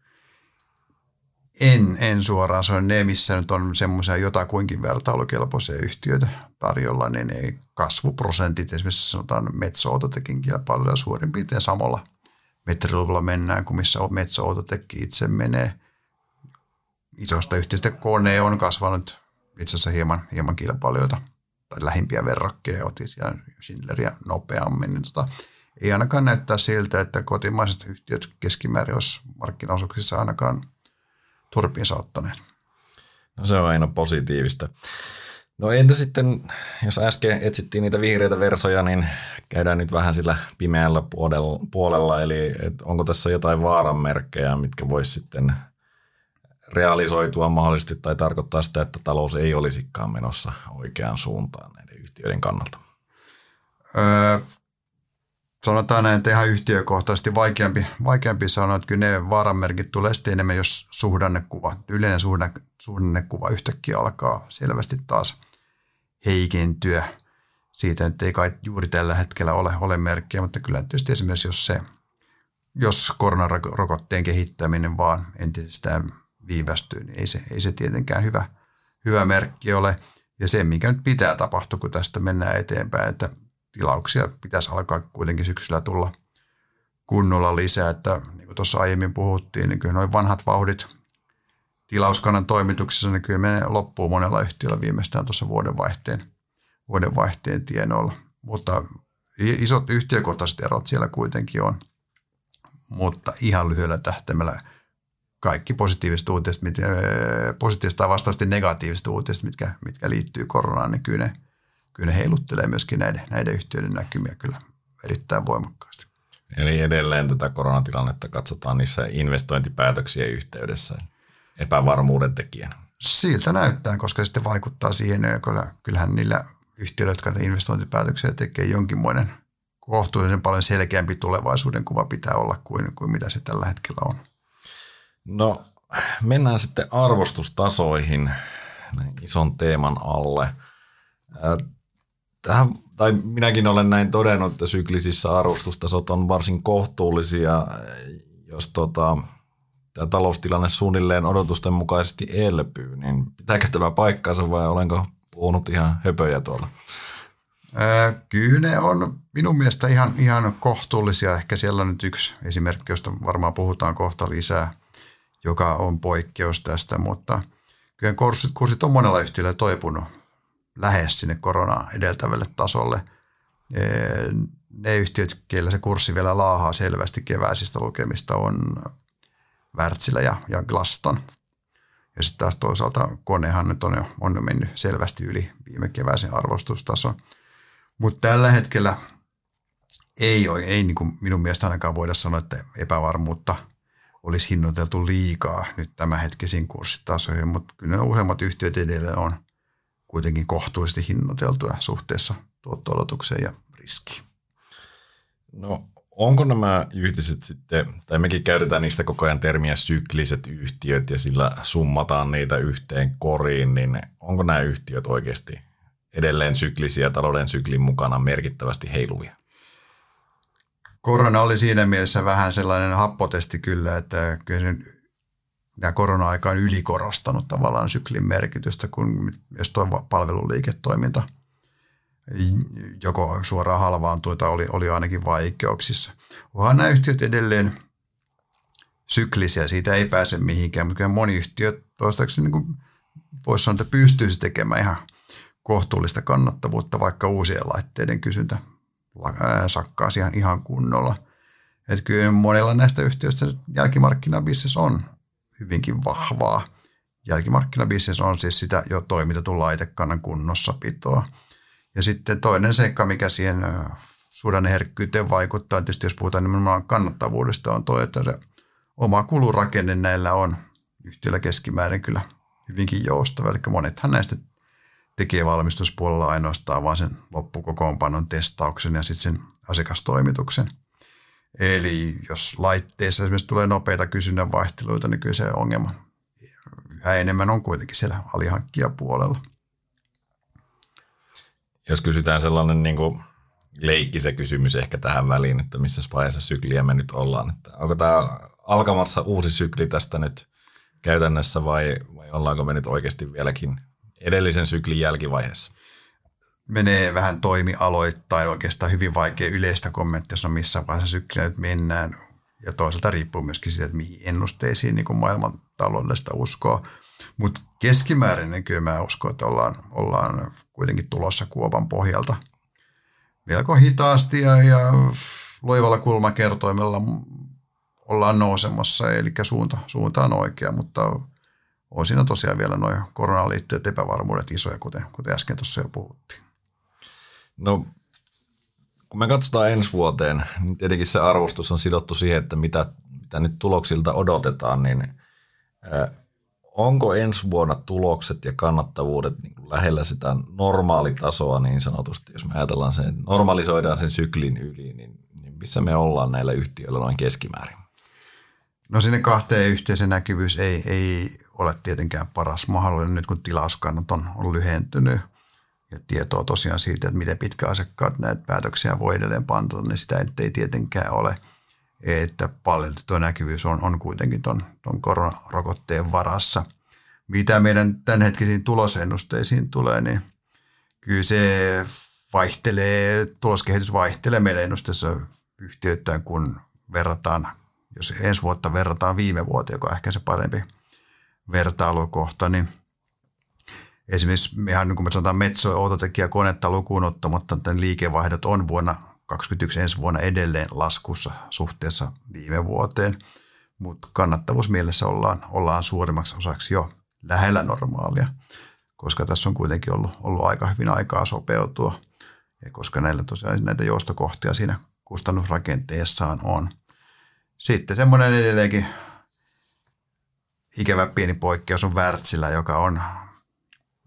En, en suoraan. On ne, missä nyt on semmoisia jotakuinkin vertailukelpoisia yhtiöitä tarjolla, niin ne kasvuprosentit, esimerkiksi sanotaan Metso Autotekin kilpailuja suurin piirtein samalla metriluvulla mennään kuin missä Metso itse menee. Isosta yhtiöstä kone on kasvanut itse asiassa hieman, hieman kilpailijoita tai lähimpiä verrokkeja, Otis ja Schindleria nopeammin. Niin tota, ei ainakaan näyttää siltä, että kotimaiset yhtiöt keskimäärin olisi markkinaosuuksissa ainakaan – turpiinsa ottaneet. No se on aina positiivista. No entä sitten, jos äsken etsittiin niitä vihreitä versoja, niin käydään nyt vähän sillä pimeällä puolella, eli et onko tässä jotain vaaranmerkkejä, mitkä voisi sitten realisoitua mahdollisesti tai tarkoittaa sitä, että talous ei olisikaan menossa oikeaan suuntaan näiden yhtiöiden kannalta? Öö, sanotaan näin, että ihan yhtiökohtaisesti vaikeampi, vaikeampi sanoa, että kyllä ne vaaranmerkit tulee sitten enemmän, jos suhdannekuva, yleinen suhdannekuva yhtäkkiä alkaa selvästi taas heikentyä. Siitä nyt ei kai juuri tällä hetkellä ole, ole merkkiä, mutta kyllä tietysti esimerkiksi jos se, jos koronarokotteen kehittäminen vaan entisestään viivästyy, niin ei se, ei se tietenkään hyvä, hyvä merkki ole. Ja se, mikä nyt pitää tapahtua, kun tästä mennään eteenpäin, että tilauksia pitäisi alkaa kuitenkin syksyllä tulla kunnolla lisää, että niin kuin tuossa aiemmin puhuttiin, niin kyllä noin vanhat vauhdit tilauskannan toimituksessa, niin kyllä menee loppuu monella yhtiöllä viimeistään tuossa vuodenvaihteen, vuodenvaihteen tienoilla. Mutta isot yhtiökohtaiset erot siellä kuitenkin on, mutta ihan lyhyellä tähtäimellä kaikki positiiviset uutiset, mitkä, positiiviset tai vastaavasti negatiiviset uutiset, mitkä, mitkä liittyy koronaan, niin kyllä ne – kyllä ne heiluttelee myöskin näiden, näiden yhtiöiden näkymiä kyllä erittäin voimakkaasti. Eli edelleen tätä koronatilannetta katsotaan niissä investointipäätöksien yhteydessä epävarmuuden tekijänä. Siltä näyttää, koska sitten vaikuttaa siihen, että kyllähän niillä yhtiöillä, jotka investointipäätöksiä tekee, jonkinmoinen kohtuullisen paljon selkeämpi tulevaisuuden kuva pitää olla kuin, kuin mitä se tällä hetkellä on. No mennään sitten arvostustasoihin ison teeman alle tähän, tai minäkin olen näin todennut, että syklisissä arvostustasot on varsin kohtuullisia, jos tota, tämä taloustilanne suunnilleen odotusten mukaisesti elpyy, niin pitääkö tämä paikkaansa vai olenko puhunut ihan höpöjä tuolla? Kyllä ne on minun mielestä ihan, ihan kohtuullisia. Ehkä siellä on nyt yksi esimerkki, josta varmaan puhutaan kohta lisää, joka on poikkeus tästä, mutta kyllä kurssit, kurssit on monella yhtiöllä toipunut lähes sinne koronaa edeltävälle tasolle. Ne yhtiöt, keillä se kurssi vielä laahaa selvästi keväisistä lukemista, on Wärtsilä ja, ja Glaston. Ja sitten taas toisaalta konehan nyt on jo on mennyt selvästi yli viime keväisen arvostustason. Mutta tällä hetkellä ei, ole, ei niin kuin minun mielestä ainakaan voida sanoa, että epävarmuutta olisi hinnoiteltu liikaa nyt tämänhetkisiin kurssitasoihin, mutta kyllä ne useimmat yhtiöt edelleen on kuitenkin kohtuullisesti hinnoiteltuja suhteessa tuotto-odotukseen ja riskiin. No onko nämä yhtiöt sitten, tai mekin käytetään niistä koko ajan termiä sykliset yhtiöt ja sillä summataan niitä yhteen koriin, niin onko nämä yhtiöt oikeasti edelleen syklisiä talouden syklin mukana merkittävästi heiluvia? Korona oli siinä mielessä vähän sellainen happotesti kyllä, että kyllä ja korona-aika on ylikorostanut tavallaan syklin merkitystä, kun myös tuo palveluliiketoiminta joko suoraan halvaantui tai oli, oli ainakin vaikeuksissa. Onhan nämä yhtiöt edelleen syklisiä, siitä ei pääse mihinkään, mutta moni yhtiö toistaiseksi niin kuin voisi sanoa, että pystyisi tekemään ihan kohtuullista kannattavuutta, vaikka uusien laitteiden kysyntä sakkaasi ihan, ihan kunnolla. Että kyllä monella näistä yhtiöistä jälkimarkkinabisnes on hyvinkin vahvaa. Jälkimarkkinabisnes on siis sitä jo toimitetun laitekannan kunnossapitoa. Ja sitten toinen seikka, mikä siihen suhdanneherkkyyteen vaikuttaa, tietysti jos puhutaan nimenomaan kannattavuudesta, on tuo, että se oma kulurakenne näillä on yhtiöllä keskimäärin kyllä hyvinkin joustava. Eli monethan näistä tekee valmistuspuolella ainoastaan vain sen loppukokoonpanon testauksen ja sitten sen asiakastoimituksen. Eli jos laitteessa esimerkiksi tulee nopeita kysynnän vaihteluita, niin kyllä se ongelma yhä enemmän on kuitenkin siellä alihankkijapuolella. Jos kysytään sellainen niin kuin leikkisä kysymys ehkä tähän väliin, että missä vaiheessa sykliä me nyt ollaan. Että onko tämä alkamassa uusi sykli tästä nyt käytännössä vai, vai ollaanko me nyt oikeasti vieläkin edellisen syklin jälkivaiheessa? Menee vähän toimialoittain oikeastaan hyvin vaikea yleistä kommenttia sanoa, missä vaiheessa sykliä nyt mennään. Ja toisaalta riippuu myöskin siitä, että mihin ennusteisiin niin maailman taloudellista uskoa. Mutta keskimäärin niin kyllä mä uskon, että ollaan, ollaan kuitenkin tulossa kuopan pohjalta melko hitaasti ja, ja loivalla kulmakertoimella ollaan nousemassa, eli suunta, suunta on oikea, mutta on siinä tosiaan vielä noin koronaan liittyvät epävarmuudet isoja, kuten, kuten äsken tuossa jo puhuttiin. No, kun me katsotaan ensi vuoteen, niin tietenkin se arvostus on sidottu siihen, että mitä, mitä nyt tuloksilta odotetaan, niin onko ensi vuonna tulokset ja kannattavuudet niin kuin lähellä sitä normaalitasoa niin sanotusti, jos me ajatellaan sen, normalisoidaan sen syklin yli, niin, niin missä me ollaan näillä yhtiöillä noin keskimäärin? No sinne kahteen yhteisen näkyvyys ei, ei ole tietenkään paras mahdollinen nyt, kun tilauskannat on, on lyhentynyt ja tietoa tosiaan siitä, että miten pitkä asiakkaat näitä päätöksiä voi edelleen pantua, niin sitä nyt ei tietenkään ole. Että paljon tuo näkyvyys on, on kuitenkin tuon, tuon koronarokotteen varassa. Mitä meidän tämänhetkisiin tulosennusteisiin tulee, niin kyllä se vaihtelee, tuloskehitys vaihtelee meidän ennusteessa yhtiöittäin, kun verrataan jos ensi vuotta verrataan viime vuoteen, joka on ehkä se parempi vertailukohta, niin esimerkiksi ihan niin kuin me sanotaan metso- autotekijä konetta lukuun ottamatta, että liikevaihdot on vuonna 2021 ensi vuonna edelleen laskussa suhteessa viime vuoteen, mutta kannattavuusmielessä ollaan, ollaan suurimmaksi osaksi jo lähellä normaalia, koska tässä on kuitenkin ollut, ollut aika hyvin aikaa sopeutua, ja koska näillä tosiaan näitä joustokohtia siinä kustannusrakenteessaan on – sitten semmoinen edelleenkin ikävä pieni poikkeus on Wärtsilä, joka on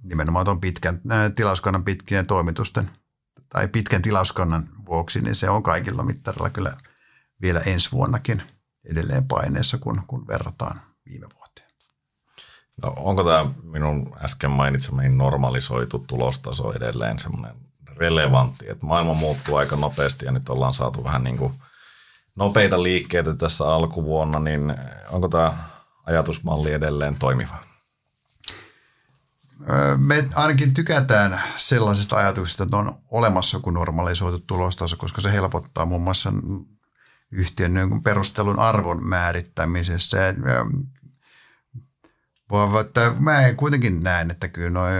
nimenomaan tuon pitkän tilauskannan pitkien toimitusten tai pitkän tilauskannan vuoksi, niin se on kaikilla mittarilla kyllä vielä ensi vuonnakin edelleen paineessa, kun, kun verrataan viime vuoteen. No, onko tämä minun äsken mainitsemani normalisoitu tulostaso edelleen semmoinen relevantti, että maailma muuttuu aika nopeasti ja nyt ollaan saatu vähän niin kuin – nopeita liikkeitä tässä alkuvuonna, niin onko tämä ajatusmalli edelleen toimiva? Me ainakin tykätään sellaisista ajatuksista, että on olemassa kuin normalisoitu tulostaso, koska se helpottaa muun muassa yhtiön niin perustelun arvon määrittämisessä. Että mä kuitenkin näen, että kyllä noi,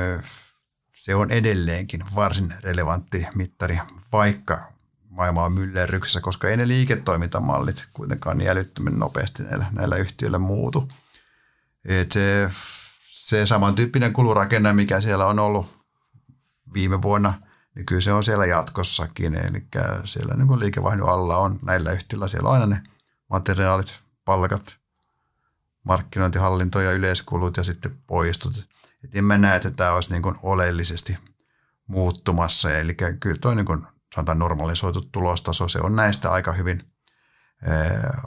se on edelleenkin varsin relevantti mittari, vaikka maailma on myllerryksessä, koska ei ne liiketoimintamallit kuitenkaan niin älyttömän nopeasti näillä, näillä yhtiöillä muutu. Et se, se samantyyppinen kulurakenne, mikä siellä on ollut viime vuonna, niin kyllä se on siellä jatkossakin. Eli siellä niin liikevaihdon alla on näillä yhtiöillä, siellä on aina ne materiaalit, palkat, markkinointihallinto ja yleiskulut ja sitten poistut. Et en mä näe, että tämä olisi niin kuin oleellisesti muuttumassa. Eli kyllä tuo niin sanotaan normalisoitu tulostaso, se on näistä aika hyvin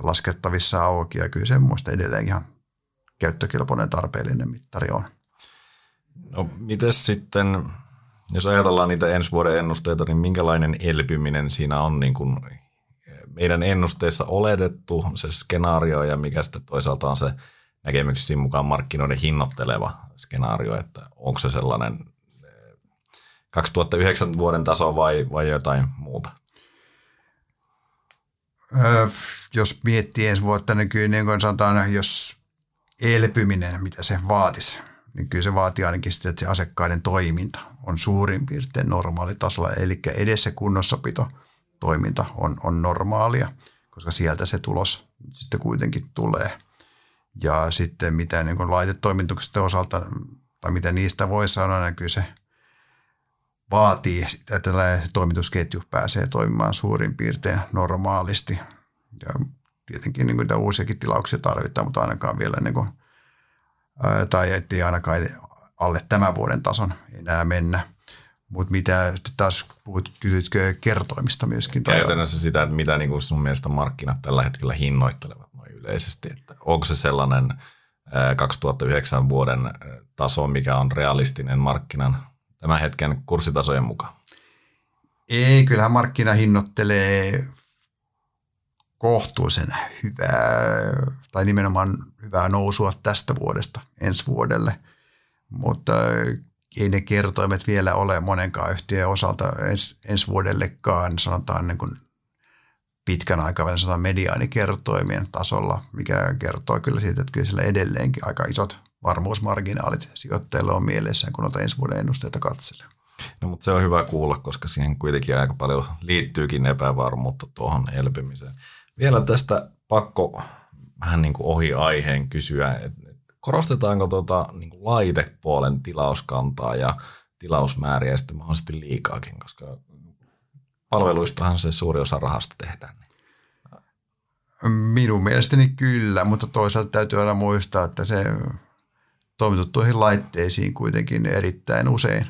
laskettavissa auki ja kyllä se muista edelleen ihan käyttökelpoinen tarpeellinen mittari on. No miten sitten, jos ajatellaan niitä ensi vuoden ennusteita, niin minkälainen elpyminen siinä on niin kuin meidän ennusteissa oletettu se skenaario ja mikä sitten toisaalta on se näkemyksiin mukaan markkinoiden hinnoitteleva skenaario, että onko se sellainen 2009 vuoden taso vai, vai jotain muuta? Jos miettii ensi vuotta, niin kyllä niin kuin sanotaan, jos elpyminen, mitä se vaatisi, niin kyllä se vaatii ainakin sitä, että se asiakkaiden toiminta on suurin piirtein normaalitasolla. Eli edes se kunnossapito toiminta on, on normaalia, koska sieltä se tulos sitten kuitenkin tulee. Ja sitten mitä niin laitetoimituksesta osalta, tai mitä niistä voi sanoa, niin kyllä se vaatii sitä, että se toimitusketju pääsee toimimaan suurin piirtein normaalisti. Ja tietenkin niin kuin uusiakin tilauksia tarvitaan, mutta ainakaan vielä niin kuin, tai ettei ainakaan alle tämän vuoden tason enää mennä. Mutta mitä taas puhut, kysytkö kertoimista myöskin? Käytännössä sitä, että mitä niin kuin sun mielestä markkinat tällä hetkellä hinnoittelevat noin yleisesti. Että onko se sellainen 2009 vuoden taso, mikä on realistinen markkinan tämän hetken kurssitasojen mukaan? Ei, kyllähän markkina hinnoittelee kohtuullisen hyvää, tai nimenomaan hyvää nousua tästä vuodesta ensi vuodelle. Mutta ei ne kertoimet vielä ole monenkaan yhtiön osalta ens, ensi vuodellekaan, sanotaan niin kuin pitkän aikavälin sanotaan mediaanikertoimien tasolla, mikä kertoo kyllä siitä, että kyllä sillä edelleenkin aika isot varmuusmarginaalit sijoittajille on mielessään, kun noita ensi vuoden ennusteita katselee. No, mutta se on hyvä kuulla, koska siihen kuitenkin aika paljon liittyykin epävarmuutta tuohon elpymiseen. Vielä tästä pakko vähän niin kuin ohi aiheen kysyä, että korostetaanko tuota, niin kuin laitepuolen tilauskantaa ja tilausmääriä ja sitten mahdollisesti liikaakin, koska palveluistahan se suuri osa rahasta tehdään. Minun mielestäni kyllä, mutta toisaalta täytyy aina muistaa, että se toimitettuihin laitteisiin kuitenkin erittäin usein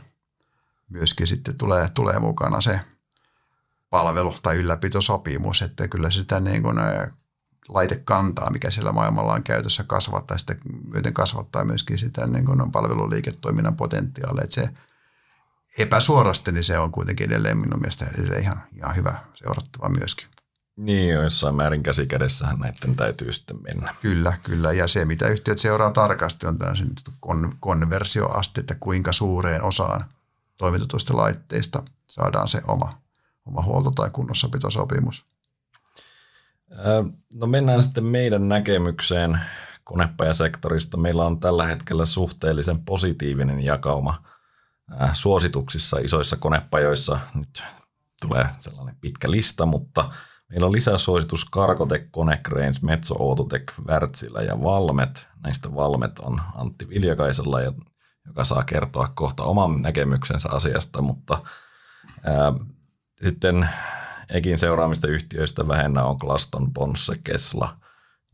myöskin sitten tulee, tulee mukana se palvelu tai ylläpitosopimus, että kyllä sitä niin kuin laitekantaa, mikä siellä maailmalla on käytössä, kasvattaa sitä, myöten kasvattaa myöskin sitä niin kuin palveluliiketoiminnan potentiaalia, että se epäsuorasti, niin se on kuitenkin edelleen minun mielestä edelleen ihan, ihan hyvä seurattava myöskin. Niin, jossain määrin käsikädessähän näiden täytyy sitten mennä. Kyllä, kyllä. Ja se, mitä yhtiöt seuraa tarkasti, on tämä kon- konversioaste, että kuinka suureen osaan toimitetuista laitteista saadaan se oma, oma huolto- tai kunnossapitosopimus. No mennään sitten meidän näkemykseen konepajasektorista. Meillä on tällä hetkellä suhteellisen positiivinen jakauma suosituksissa isoissa konepajoissa. Nyt tulee sellainen pitkä lista, mutta meillä on lisäsuositus Cargotec, Konecranes, Metso Outotec, Wärtsilä ja Valmet. Näistä Valmet on Antti Viljakaisella, joka saa kertoa kohta oman näkemyksensä asiasta, mutta ää, sitten Ekin seuraamista yhtiöistä vähennä on Glaston, Ponsse, Kesla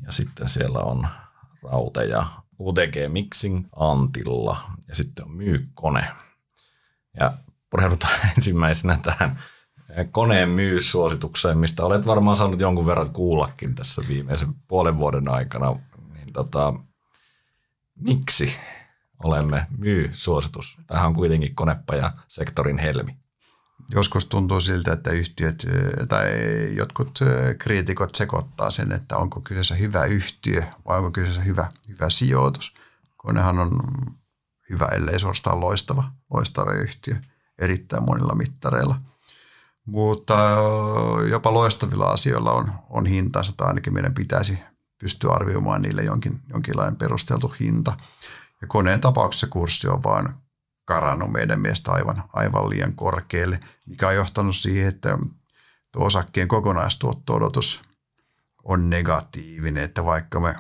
ja sitten siellä on Raute ja UTG Mixing Antilla ja sitten on Myykkone. Ja pureudutaan ensimmäisenä tähän koneen myyssuositukseen, mistä olet varmaan saanut jonkun verran kuullakin tässä viimeisen puolen vuoden aikana. Niin tota, miksi olemme myy-suositus? Tämähän on kuitenkin konepaja sektorin helmi. Joskus tuntuu siltä, että yhtiöt tai jotkut kriitikot sekoittaa sen, että onko kyseessä hyvä yhtiö vai onko kyseessä hyvä, hyvä sijoitus. Konehan on hyvä, ellei suorastaan loistava, loistava yhtiö erittäin monilla mittareilla. Mutta jopa loistavilla asioilla on, on hintansa, tai ainakin meidän pitäisi pystyä arvioimaan niille jonkin, jonkinlainen perusteltu hinta. Ja koneen tapauksessa kurssi on vain karannut meidän mielestä aivan, aivan liian korkealle, mikä on johtanut siihen, että tuo osakkeen kokonaistuotto-odotus on negatiivinen, että vaikka me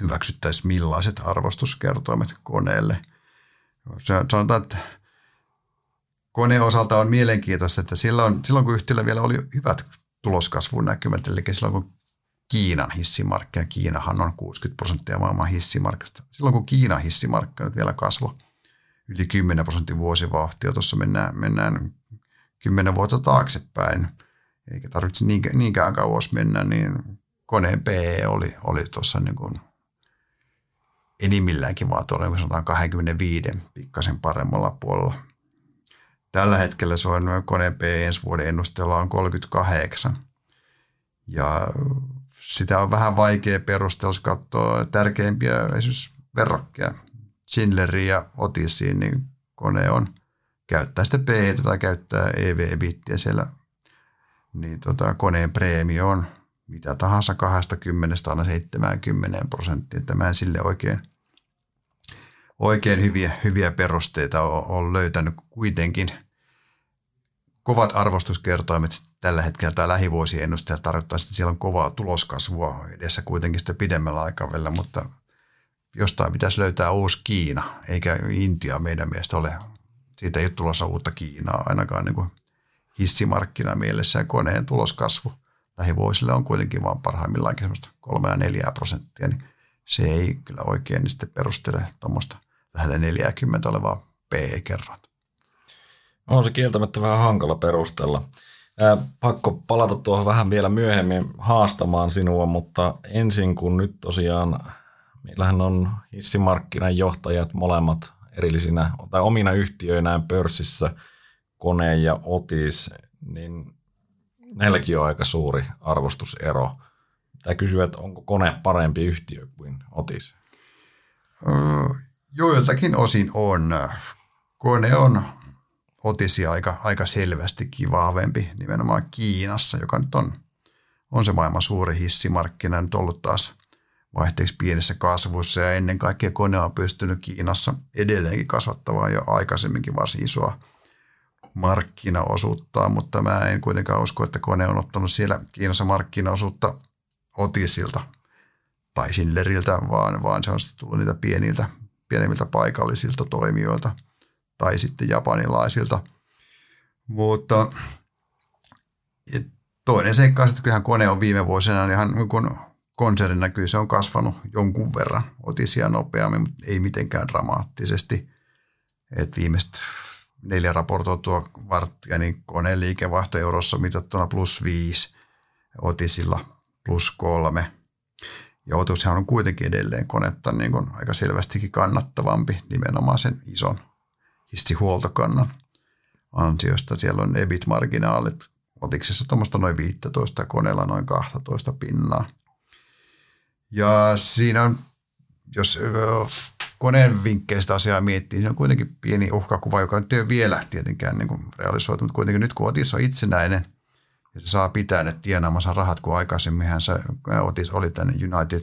hyväksyttäisiin millaiset arvostuskertoimet koneelle. Sanotaan, että koneen osalta on mielenkiintoista, että silloin, silloin kun yhtiöllä vielä oli hyvät tuloskasvun näkymät, eli silloin kun Kiinan hissimarkkina, Kiinahan on 60 prosenttia maailman hissimarkkasta. Silloin kun Kiinan hissimarkkinat vielä kasvoi yli 10 prosentin vuosivauhtia. Tuossa mennään, mennään 10 vuotta taaksepäin, eikä tarvitse niinkään kauas mennä, niin koneen PE oli, oli tuossa niin kuin enimmilläänkin vaan tuolla niin sanotaan 25 pikkasen paremmalla puolella. Tällä hetkellä se on PE ensi vuoden ennusteella on 38. Ja sitä on vähän vaikea perustella, jos katsoo tärkeimpiä esimerkiksi verrokkeja. Schindlerin ja Otisiin, niin kone on käyttää sitä P tai käyttää EV-bittiä siellä, niin tota, koneen preemio on mitä tahansa 20 aina 70 prosenttia. Että mä en sille oikein, oikein hyviä, hyviä perusteita ole löytänyt kuitenkin. Kovat arvostuskertoimet tällä hetkellä tai lähivuosien ennusteella tarkoittaa, että siellä on kovaa tuloskasvua edessä kuitenkin sitä pidemmällä aikavälillä, mutta jostain pitäisi löytää uusi Kiina, eikä Intia meidän mielestä ole. Siitä ei ole tulossa uutta Kiinaa ainakaan niin kuin hissimarkkina mielessä ja koneen tuloskasvu – lähivuosille on kuitenkin vaan parhaimmillaankin semmoista 3 ja 4 prosenttia, niin se ei kyllä oikein niin sitten perustele tuommoista lähellä 40 olevaa P-kerran. On se kieltämättä vähän hankala perustella. Ää, pakko palata tuohon vähän vielä myöhemmin haastamaan sinua, mutta ensin kun nyt tosiaan meillähän on hissimarkkinan johtajat molemmat erillisinä tai omina yhtiöinään pörssissä, Kone ja Otis, niin näilläkin on aika suuri arvostusero. Tämä kysyy, että onko kone parempi yhtiö kuin Otis? Joiltakin osin on. Kone on Otisia aika, aika selvästikin vahvempi nimenomaan Kiinassa, joka nyt on, on se maailman suuri hissimarkkina. Nyt ollut taas vaihteeksi pienessä kasvussa ja ennen kaikkea kone on pystynyt Kiinassa edelleenkin kasvattamaan jo aikaisemminkin varsin isoa markkinaosuutta, mutta mä en kuitenkaan usko, että kone on ottanut siellä Kiinassa markkinaosuutta Otisilta tai Schindleriltä, vaan, vaan se on tullut niitä pieniltä, pienemmiltä paikallisilta toimijoilta tai sitten japanilaisilta. Mutta toinen seikka on, että kyllähän kone on viime vuosina ihan kun konsernin näkyy, se on kasvanut jonkun verran otisia nopeammin, mutta ei mitenkään dramaattisesti. Et viimeiset neljä raportoitua varttia, niin koneen liikevaihto eurossa mitattuna plus viisi, Otisilla plus kolme. Ja Otushan on kuitenkin edelleen konetta niin kuin aika selvästikin kannattavampi nimenomaan sen ison hissihuoltokannan ansiosta. Siellä on EBIT-marginaalit Otiksessa tuommoista noin 15 ja koneella noin 12 pinnaa. Ja siinä on, jos koneen vinkkeistä asiaa miettii, se on kuitenkin pieni uhkakuva, joka nyt ei ole vielä tietenkään niin realisoitu, mutta kuitenkin nyt kun Otis on itsenäinen ja se saa pitää ne tienaamansa rahat, kun aikaisemminhan se Otis oli tänne United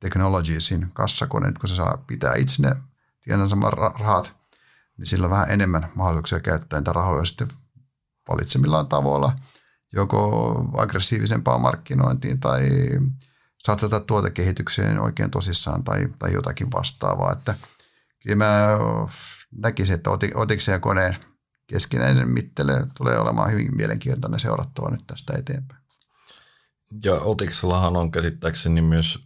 Technologiesin kassakone, nyt kun se saa pitää itse ne tienansa rahat, niin sillä on vähän enemmän mahdollisuuksia käyttää niitä rahoja sitten valitsemillaan tavoilla, joko aggressiivisempaan markkinointiin tai satsata tuotekehitykseen oikein tosissaan tai, tai jotakin vastaavaa. Että kyllä mä näkisin, että Otiksen ja koneen keskinäinen mittele tulee olemaan hyvin mielenkiintoinen seurattava nyt tästä eteenpäin. Ja Otiksellahan on käsittääkseni myös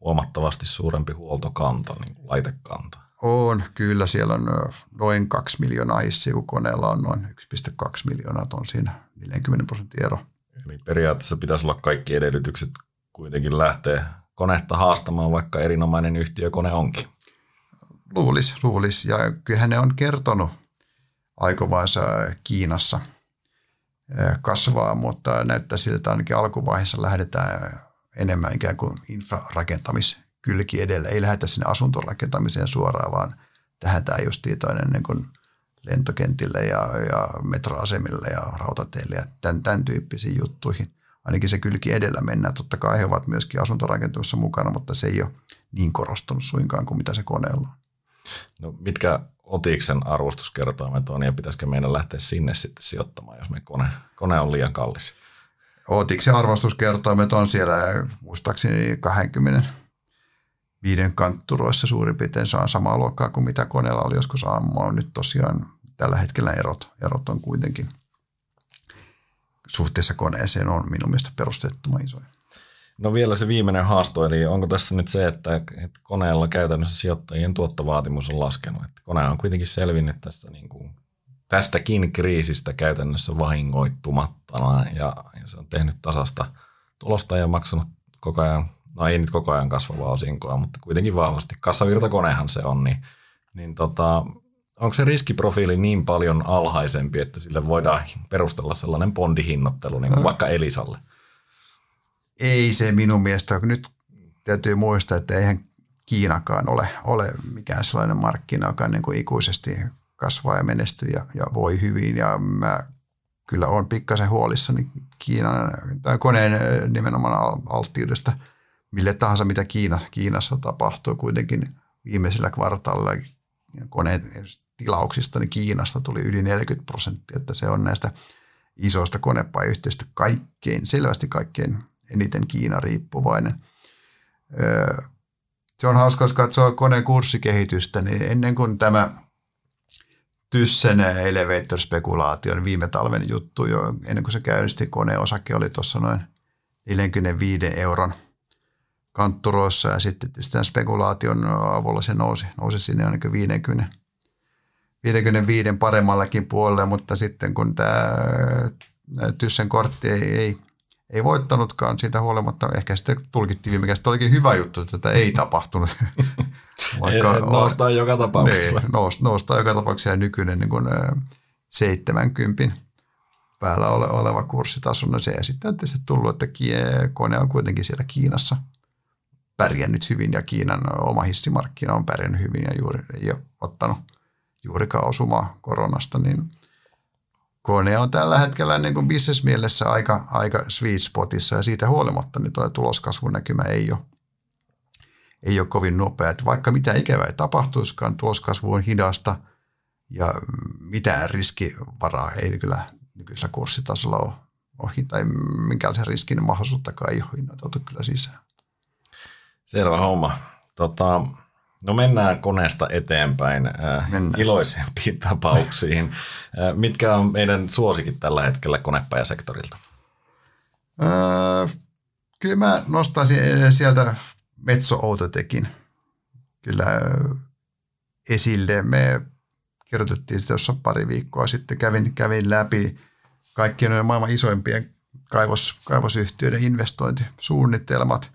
huomattavasti suurempi huoltokanta, niin kuin laitekanta. On, kyllä. Siellä on noin 2 miljoonaa issiä, kun koneella on noin 1,2 miljoonaa, on siinä 40 prosentin ero. Eli periaatteessa pitäisi olla kaikki edellytykset kuitenkin lähtee konetta haastamaan, vaikka erinomainen yhtiökone onkin. Luulis, luulis. Ja kyllähän ne on kertonut aikovansa Kiinassa kasvaa, mutta näyttää siltä, että ainakin alkuvaiheessa lähdetään enemmän ikään kuin infrarakentamiskylki edellä. Ei lähdetä sinne asuntorakentamiseen suoraan, vaan tähdätään just tietoinen niin kuin lentokentille ja, ja metroasemille ja rautateille ja tämän, tämän tyyppisiin juttuihin ainakin se kylki edellä mennään. Totta kai he ovat myöskin asuntorakentamassa mukana, mutta se ei ole niin korostunut suinkaan kuin mitä se koneella on. No mitkä Otiksen arvostuskertoimet on ja pitäisikö meidän lähteä sinne sitten sijoittamaan, jos me kone, kone on liian kallis? Otiksen arvostuskertoimet on siellä muistaakseni 20 viiden kantturoissa suurin piirtein saa samaa luokkaa kuin mitä koneella oli joskus aamua. Nyt tosiaan tällä hetkellä erot, erot on kuitenkin – suhteessa koneeseen on minun mielestä perustettoman isoja. No vielä se viimeinen haasto, eli onko tässä nyt se, että, että koneella käytännössä sijoittajien tuottovaatimus on laskenut? Että kone on kuitenkin selvinnyt tästä niin kuin, tästäkin kriisistä käytännössä vahingoittumattana ja, ja se on tehnyt tasasta tulosta ja maksanut koko ajan, no ei nyt koko ajan kasvavaa osinkoa, mutta kuitenkin vahvasti. Kassavirtakonehan se on, niin, niin tota, onko se riskiprofiili niin paljon alhaisempi, että sille voidaan perustella sellainen bondihinnoittelu, niin kuin vaikka Elisalle? Ei se minun mielestä. Nyt täytyy muistaa, että eihän Kiinakaan ole, ole mikään sellainen markkina, joka niin kuin ikuisesti kasvaa ja menestyy ja, ja voi hyvin. Ja mä kyllä on pikkasen huolissani Kiinan tai koneen nimenomaan alttiudesta mille tahansa, mitä Kiina, Kiinassa tapahtuu. Kuitenkin viimeisellä kvartaalilla koneen tilauksista niin Kiinasta tuli yli 40 prosenttia, että se on näistä isoista konepajayhtiöistä kaikkein, selvästi kaikkein eniten Kiina riippuvainen. Se on hauska, jos katsoo koneen kurssikehitystä, niin ennen kuin tämä Tyssen elevator-spekulaation niin viime talven juttu jo, ennen kuin se käynnisti koneosake oli tuossa noin 45 euron kantturoissa ja sitten tämän spekulaation avulla se nousi, nousi sinne ainakin 50, 55 paremmallakin puolelle, mutta sitten kun tämä Tyssen kortti ei, ei ei voittanutkaan siitä huolimatta. Ehkä sitten tulkittiin viime kädessä. Olikin hyvä juttu, että tätä ei tapahtunut. Vaikka noustaan joka tapauksessa. Niin, nous, noustaan joka tapauksessa ja nykyinen niin kuin, 70 päällä ole, oleva kurssitaso. No se ja sitten on tietysti tullut, että kone on kuitenkin siellä Kiinassa pärjännyt hyvin ja Kiinan oma hissimarkkina on pärjännyt hyvin ja juuri ei ole ottanut juurikaan osumaa koronasta, niin kone on tällä hetkellä niin kuin bisnesmielessä aika, aika sweet spotissa ja siitä huolimatta niin tuo tuloskasvun näkymä ei ole, ei ole kovin nopea. Että vaikka mitä ikävää ei tapahtuisikaan, tuloskasvu on hidasta ja mitään riskivaraa ei kyllä nykyisellä kurssitasolla ole, ole tai minkälaisen riskin mahdollisuuttakaan ei ole hinnoiteltu kyllä sisään. Selvä homma. Tota, No mennään koneesta eteenpäin äh, mennään. iloisempiin tapauksiin. Äh, mitkä on meidän suosikit tällä hetkellä konepajasektorilta? Äh, kyllä mä nostaisin sieltä Metso Autotekin kyllä esille. Me kirjoitettiin sitä tuossa pari viikkoa sitten, kävin, kävin läpi kaikkien maailman isoimpien kaivos, kaivosyhtiöiden investointisuunnitelmat.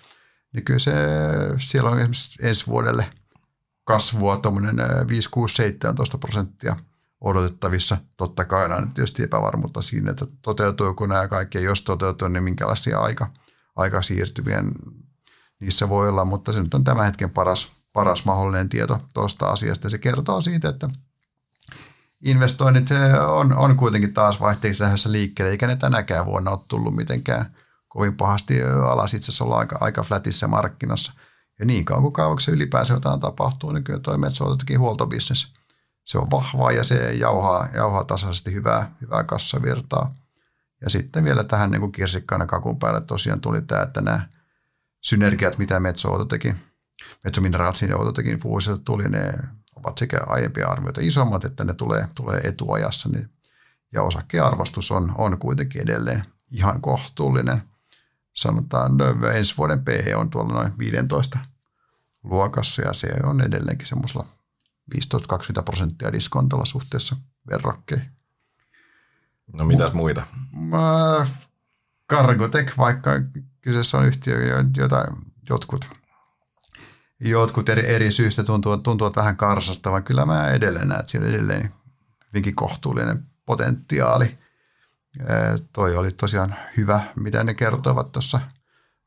Niin kyllä se, siellä on esimerkiksi ensi vuodelle – kasvua, tuommoinen 5, 6, 17 prosenttia odotettavissa. Totta kai on tietysti epävarmuutta siinä, että toteutuuko nämä kaikki, jos toteutuu, niin minkälaisia aika, aika siirtyvien niissä voi olla, mutta se nyt on tämän hetken paras, paras mahdollinen tieto tuosta asiasta. Se kertoo siitä, että investoinnit on, on kuitenkin taas vaihteeksi liikkeelle, eikä ne tänäkään vuonna ole tullut mitenkään kovin pahasti alas. Itse asiassa ollaan aika, aika flatissa markkinassa – ja niin kauan kuin kaivoksen ylipäänsä jotain tapahtuu, niin kyllä tuo metsäautotekin huoltobisnes, se on vahvaa ja se jauhaa, jauhaa tasaisesti hyvää, hyvää kassavirtaa. Ja sitten vielä tähän niin kuin kirsikkaana kakun päälle tosiaan tuli tämä, että nämä synergiat, mitä Metso teki, Metso Mineralsin ja Autotekin fuusiota tuli, ne ovat sekä aiempia arvioita isommat, että ne tulee, tulee etuajassa. Niin, ja osakkearvostus on, on kuitenkin edelleen ihan kohtuullinen – sanotaan no, ensi vuoden PE on tuolla noin 15 luokassa ja se on edelleenkin semmoisella 15-20 prosenttia diskontolla suhteessa verrokkeihin. No mitäs muita? Cargotec, vaikka kyseessä on yhtiö, jota jotkut, jotkut eri, eri syistä tuntuvat, tuntuvat vähän karsasta, vaan kyllä mä edelleen näen, että siinä on edelleen hyvinkin kohtuullinen potentiaali – toi oli tosiaan hyvä, mitä ne kertoivat tuossa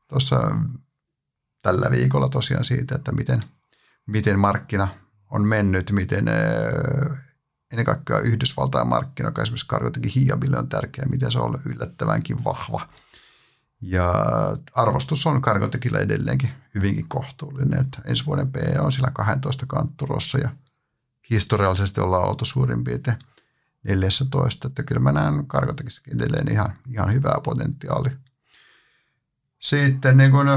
tuossa tällä viikolla tosiaan siitä, että miten, miten markkina on mennyt, miten ennen kaikkea Yhdysvaltain markkina, joka esimerkiksi Karjotenkin Hiabille on tärkeä, miten se on yllättävänkin vahva. Ja arvostus on Kargotekilla edelleenkin hyvinkin kohtuullinen, että ensi vuoden PE on sillä 12 kantturossa ja historiallisesti ollaan oltu suurin piirtein 14, että kyllä mä näen Karkotekissakin edelleen ihan, ihan hyvää potentiaalia. Sitten niin kuin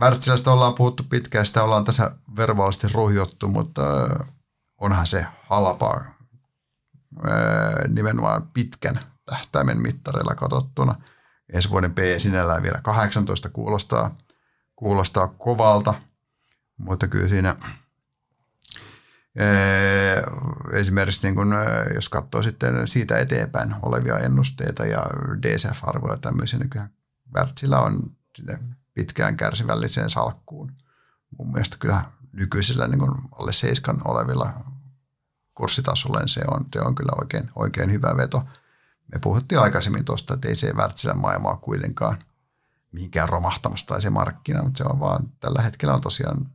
Wärtsilästä ollaan puhuttu pitkään, sitä ollaan tässä verbaalisesti ruhjottu, mutta onhan se halpaa nimenomaan pitkän tähtäimen mittareilla katsottuna. Ensi vuoden P sinällään vielä 18 kuulostaa, kuulostaa kovalta, mutta kyllä siinä – Esimerkiksi niin kun, jos katsoo sitten siitä eteenpäin olevia ennusteita ja DCF-arvoja tämmöisiä, niin kyllä Wärtsilä on pitkään kärsivälliseen salkkuun. Mun mielestä kyllä nykyisellä niin kun alle seiskan olevilla kurssitasolla se on, se on kyllä oikein, oikein hyvä veto. Me puhuttiin aikaisemmin tuosta, että ei se Wärtsilän maailmaa kuitenkaan mihinkään romahtamassa tai se markkina, mutta se on vaan tällä hetkellä on tosiaan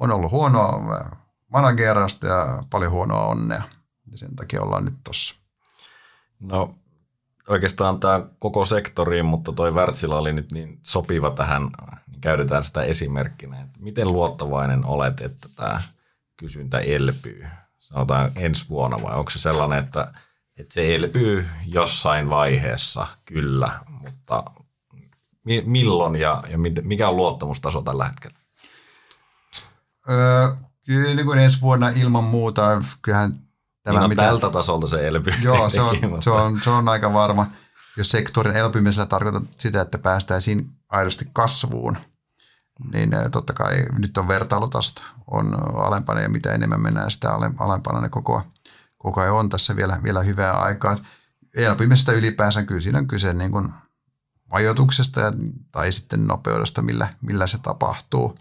on ollut huonoa managerausta ja paljon huonoa onnea. Ja sen takia ollaan nyt tossa. No oikeastaan tämä koko sektoriin, mutta toi Wärtsilä oli nyt niin sopiva tähän, niin käytetään sitä esimerkkinä. Miten luottavainen olet, että tämä kysyntä elpyy? Sanotaan ensi vuonna vai onko se sellainen, että, että se elpyy jossain vaiheessa, kyllä, mutta mi- milloin ja, ja mikä on luottamustaso tällä hetkellä? Öö, kyllä niin kuin ensi vuonna ilman muuta, kyllähän tämä, niin mitä, tältä tasolta se elpyy. Joo, se on, se, on, se on aika varma. Jos sektorin elpymisellä tarkoittaa sitä, että päästäisiin aidosti kasvuun, niin eh, totta kai nyt on vertailutasot on alempana ja mitä enemmän mennään sitä alempana, ne koko, koko ajan on tässä vielä, vielä hyvää aikaa. Elpymisestä ylipäänsä kyllä siinä on kyse niin kuin ajoituksesta tai sitten nopeudesta, millä, millä se tapahtuu.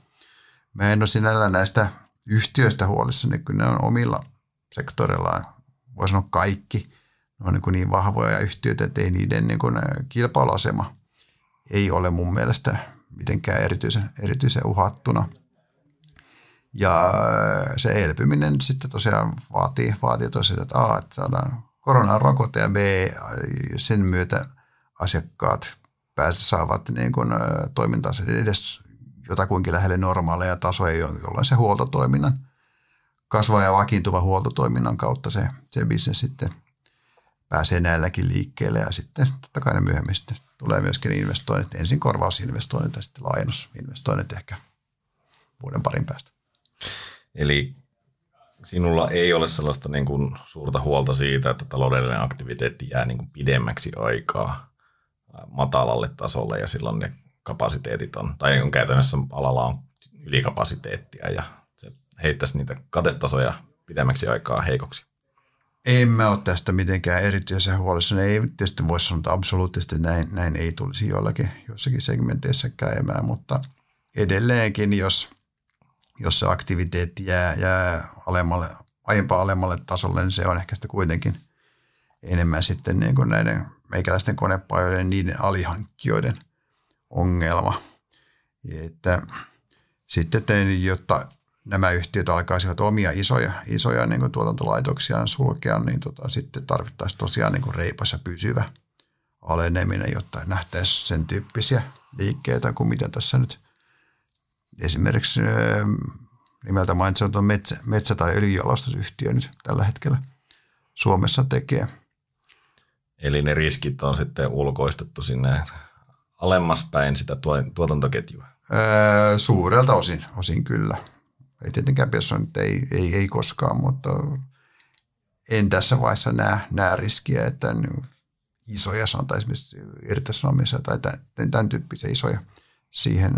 Mä en ole sinällä näistä yhtiöistä huolissa, niin kyllä ne on omilla sektorillaan, voi sanoa kaikki, ne on niin, niin vahvoja yhtiöitä, että ei niiden niin kuin kilpailuasema ei ole mun mielestä mitenkään erityisen, erityisen uhattuna. Ja se elpyminen sitten tosiaan vaatii, vaatii tosiaan, että A, että saadaan koronarokote ja B, sen myötä asiakkaat pääse saavat niin kuin, toimintansa edes jotakuinkin lähelle normaaleja tasoja, jolloin se huoltotoiminnan kasvaa ja vakiintuva huoltotoiminnan kautta se, se bisnes sitten pääsee näilläkin liikkeelle ja sitten totta kai ne myöhemmin sitten tulee myöskin investoinnit, ensin korvausinvestoinnit ja sitten laajennusinvestoinnit ehkä vuoden parin päästä. Eli sinulla ei ole sellaista niin kuin suurta huolta siitä, että taloudellinen aktiviteetti jää niin kuin pidemmäksi aikaa matalalle tasolle ja silloin ne kapasiteetit on, tai on käytännössä alalla on ylikapasiteettia ja heittäisi niitä katetasoja pidemmäksi aikaa heikoksi? En mä ole tästä mitenkään erityisen huolissa. Ei tietysti voi sanoa, että absoluuttisesti näin, näin ei tulisi jollakin, jossakin segmenteissä käymään, mutta edelleenkin, jos, jos se aktiviteetti jää, jää alemmalle, aiempaa alemmalle tasolle, niin se on ehkä sitten kuitenkin enemmän sitten niin kuin näiden meikäläisten konepajojen niiden alihankkijoiden ongelma. Että sitten, jotta nämä yhtiöt alkaisivat omia isoja, isoja niin kuin tuotantolaitoksiaan sulkea, niin tota, sitten tarvittaisiin tosiaan niin kuin reipas ja pysyvä aleneminen, jotta nähtäisiin sen tyyppisiä liikkeitä kuin mitä tässä nyt esimerkiksi nimeltä mainitsematon metsä, metsä- tai öljyjalostusyhtiö nyt tällä hetkellä Suomessa tekee. Eli ne riskit on sitten ulkoistettu sinne alemmas päin sitä tuotantoketjua? Öö, suurelta osin, osin kyllä. Ei tietenkään sanoa, että ei, ei, ei koskaan, mutta en tässä vaiheessa näe, näe riskiä, että isoja sanotaan esimerkiksi irtisanomisia tai tämän, tämän tyyppisiä isoja siihen